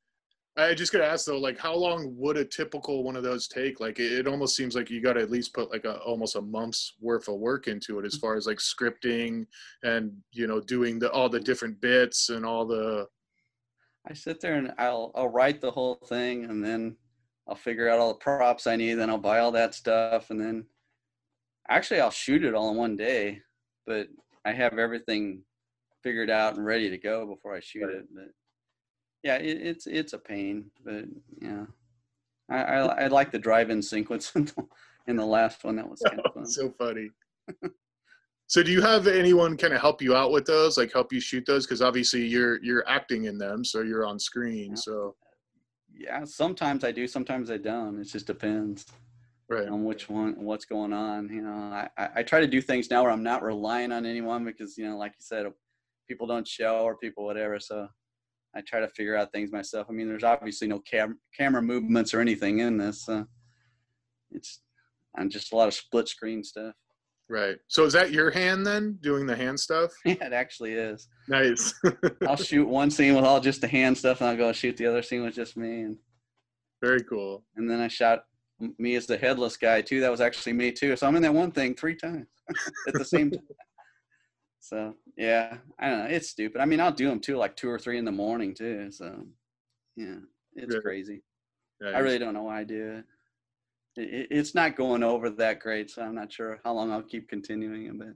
I just gotta ask though, like, how long would a typical one of those take? Like, it, it almost seems like you got to at least put like a almost a month's worth of work into it, as mm-hmm. far as like scripting and you know doing the all the different bits and all the I sit there and I'll I'll write the whole thing and then I'll figure out all the props I need, then I'll buy all that stuff and then actually I'll shoot it all in one day, but I have everything figured out and ready to go before I shoot right. it. But yeah, it, it's it's a pain, but yeah. I, I, I like the drive-in sequence in the last one. That was kind of oh, fun. so funny. So do you have anyone kind of help you out with those, like help you shoot those? Because obviously you're you're acting in them, so you're on screen. Yeah. So yeah, sometimes I do, sometimes I don't. It just depends right. on which one, what's going on. You know, I, I try to do things now where I'm not relying on anyone because you know, like you said, people don't show or people whatever. So I try to figure out things myself. I mean, there's obviously no cam- camera movements or anything in this. So it's I'm just a lot of split screen stuff. Right. So is that your hand then doing the hand stuff? Yeah, it actually is. Nice. I'll shoot one scene with all just the hand stuff, and I'll go shoot the other scene with just me. And very cool. And then I shot me as the headless guy too. That was actually me too. So I'm in that one thing three times at the same time. So yeah, I don't know. It's stupid. I mean, I'll do them too, like two or three in the morning too. So yeah, it's crazy. I really don't know why I do it it's not going over that great, so I'm not sure how long I'll keep continuing it. But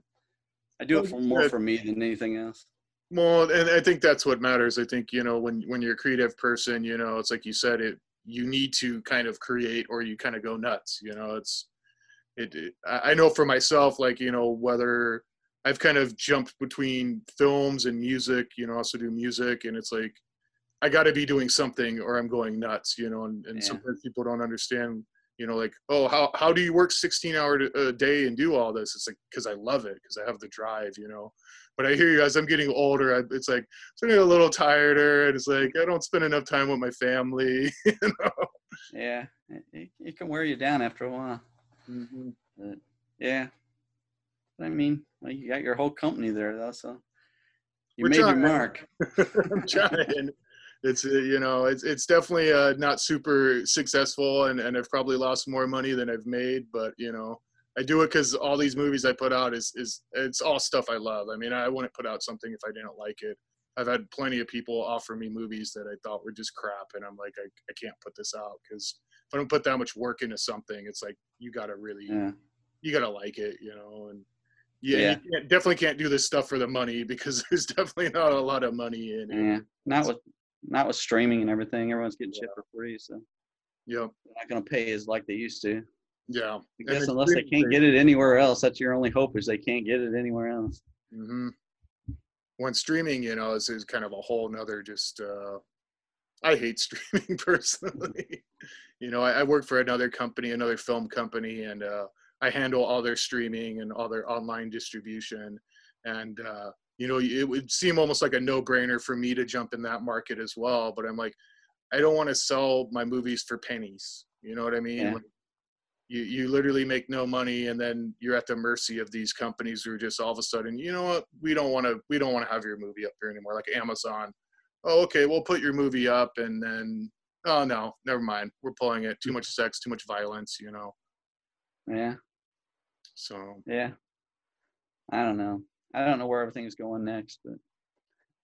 I do it for more for me than anything else. Well, and I think that's what matters. I think you know when when you're a creative person, you know, it's like you said, it you need to kind of create or you kind of go nuts. You know, it's it, it. I know for myself, like you know, whether I've kind of jumped between films and music. You know, also do music, and it's like I got to be doing something or I'm going nuts, you know. And, and Yeah. sometimes people don't understand, you know, like, oh, how how do you work 16 hour a day and do all this? It's like because I love it, because I have the drive, you know. But I hear you as I'm getting older, I, it's like starting a little tireder, and it's like I don't spend enough time with my family. you know? Yeah, it, it, can wear you down after a while. Mm-hmm. But yeah, I mean, well, you got your whole company there though, so you We're made your mark. I'm trying. It's uh, you know it's it's definitely uh, not super successful, and and I've probably lost more money than I've made. But you know I do it because all these movies I put out is is it's all stuff I love. I mean I wouldn't put out something if I didn't like it. I've had plenty of people offer me movies that I thought were just crap, and I'm like I, I can't put this out because if I don't put that much work into something, it's like you got to really Yeah, you gotta like it, you know, and yeah, Yeah. you can't, definitely can't do this stuff for the money because there's definitely not a lot of money in it. yeah. Not with not with streaming and everything. Everyone's getting shit for free, so Yep. they're not gonna pay as like they used to. Yeah. I guess unless they can't get it anywhere else, that's your only hope is they can't get it anywhere else. hmm When streaming, you know, is, is kind of a whole nother just. uh I hate streaming personally. you know, I, I work for another company, another film company, and uh, I handle all their streaming and all their online distribution. And uh, you know, it would seem almost like a no-brainer for me to jump in that market as well. But I'm like, I don't want to sell my movies for pennies. You know what I mean? Yeah. Like, you you literally make no money, and then you're at the mercy of these companies who are just all of a sudden, you know what? We don't want to we don't want to have your movie up here anymore. Like Amazon. Oh, okay, we'll put your movie up, and then oh no, never mind. We're pulling it. Too much sex, too much violence. You know. Yeah, So yeah. I don't know. I don't know where everything's going next, but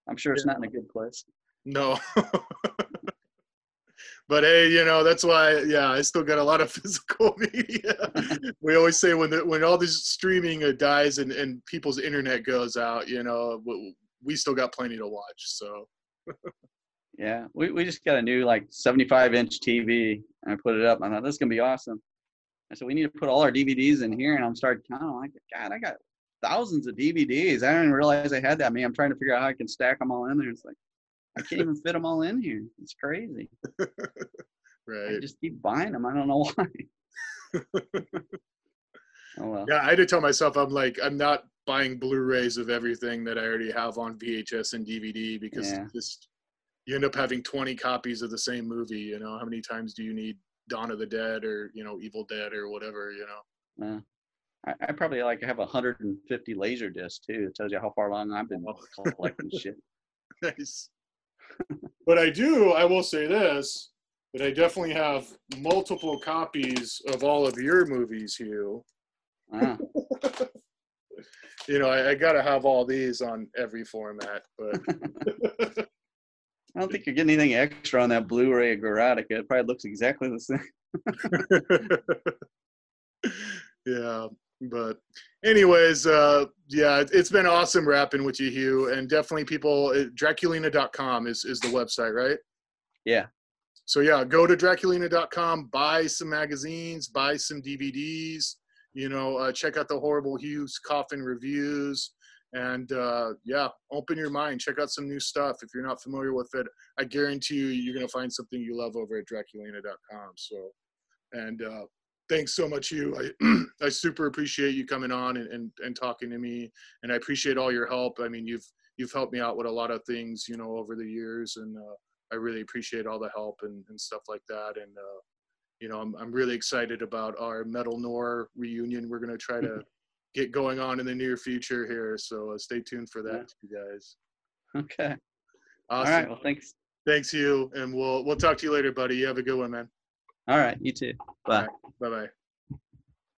I'm sure it's not in a good place. no. but hey, you know that's why. Yeah, I still got a lot of physical media. we always say when the, when all this streaming uh, dies and and people's internet goes out, you know, we, we still got plenty to watch. So Yeah, we, we just got a new like 75 inch TV and I put it up. I thought this is gonna be awesome. I said we need to put all our DVDs in here, and I'm starting counting. I'm like, God, I got thousands of DVDs. I didn't realize I had that many. I'm trying to figure out how I can stack them all in there. It's like I can't even fit them all in here. It's crazy. right. I just keep buying them. I don't know why. oh well. Yeah, I had to tell myself I'm like I'm not buying Blu-rays of everything that I already have on VHS and DVD because Yeah. just you end up having 20 copies of the same movie. You know, how many times do you need Dawn of the Dead or you know Evil Dead or whatever? You know. Uh, I, I probably like have 150 laser discs too. It tells you how far along I've been collecting shit. Nice. but I do. I will say this. That I definitely have multiple copies of all of your movies, Hugh. Wow. You know, I, I got to have all these on every format, but I don't think you're getting anything extra on that Blu-ray of Gorotica. It probably looks exactly the same. yeah but anyways uh yeah it- it's been awesome rapping with you hugh and definitely people uh, draculina.com is is the website right Yeah. so yeah go to draculina.com buy some magazines buy some dvds you know uh, check out the horrible hugh's coffin reviews and uh yeah open your mind. Check out some new stuff. If you're not familiar with it i guarantee you you're going to find something you love over at draculina.com so. And uh thanks so much you. I i super appreciate you coming on and, and and talking to me. And i appreciate all your help. I mean you've you've helped me out with a lot of things you know over the years. And uh, i really appreciate all the help and, and stuff like that. And uh you know i'm, I'm really excited about our Metal Noir reunion. We're going to try to get going on in the near future here so uh, stay tuned for that you guys Okay. awesome All right. Well, thanks. thanks you and we'll we'll talk to you later buddy you have a good one man All right. You too. Bye. bye bye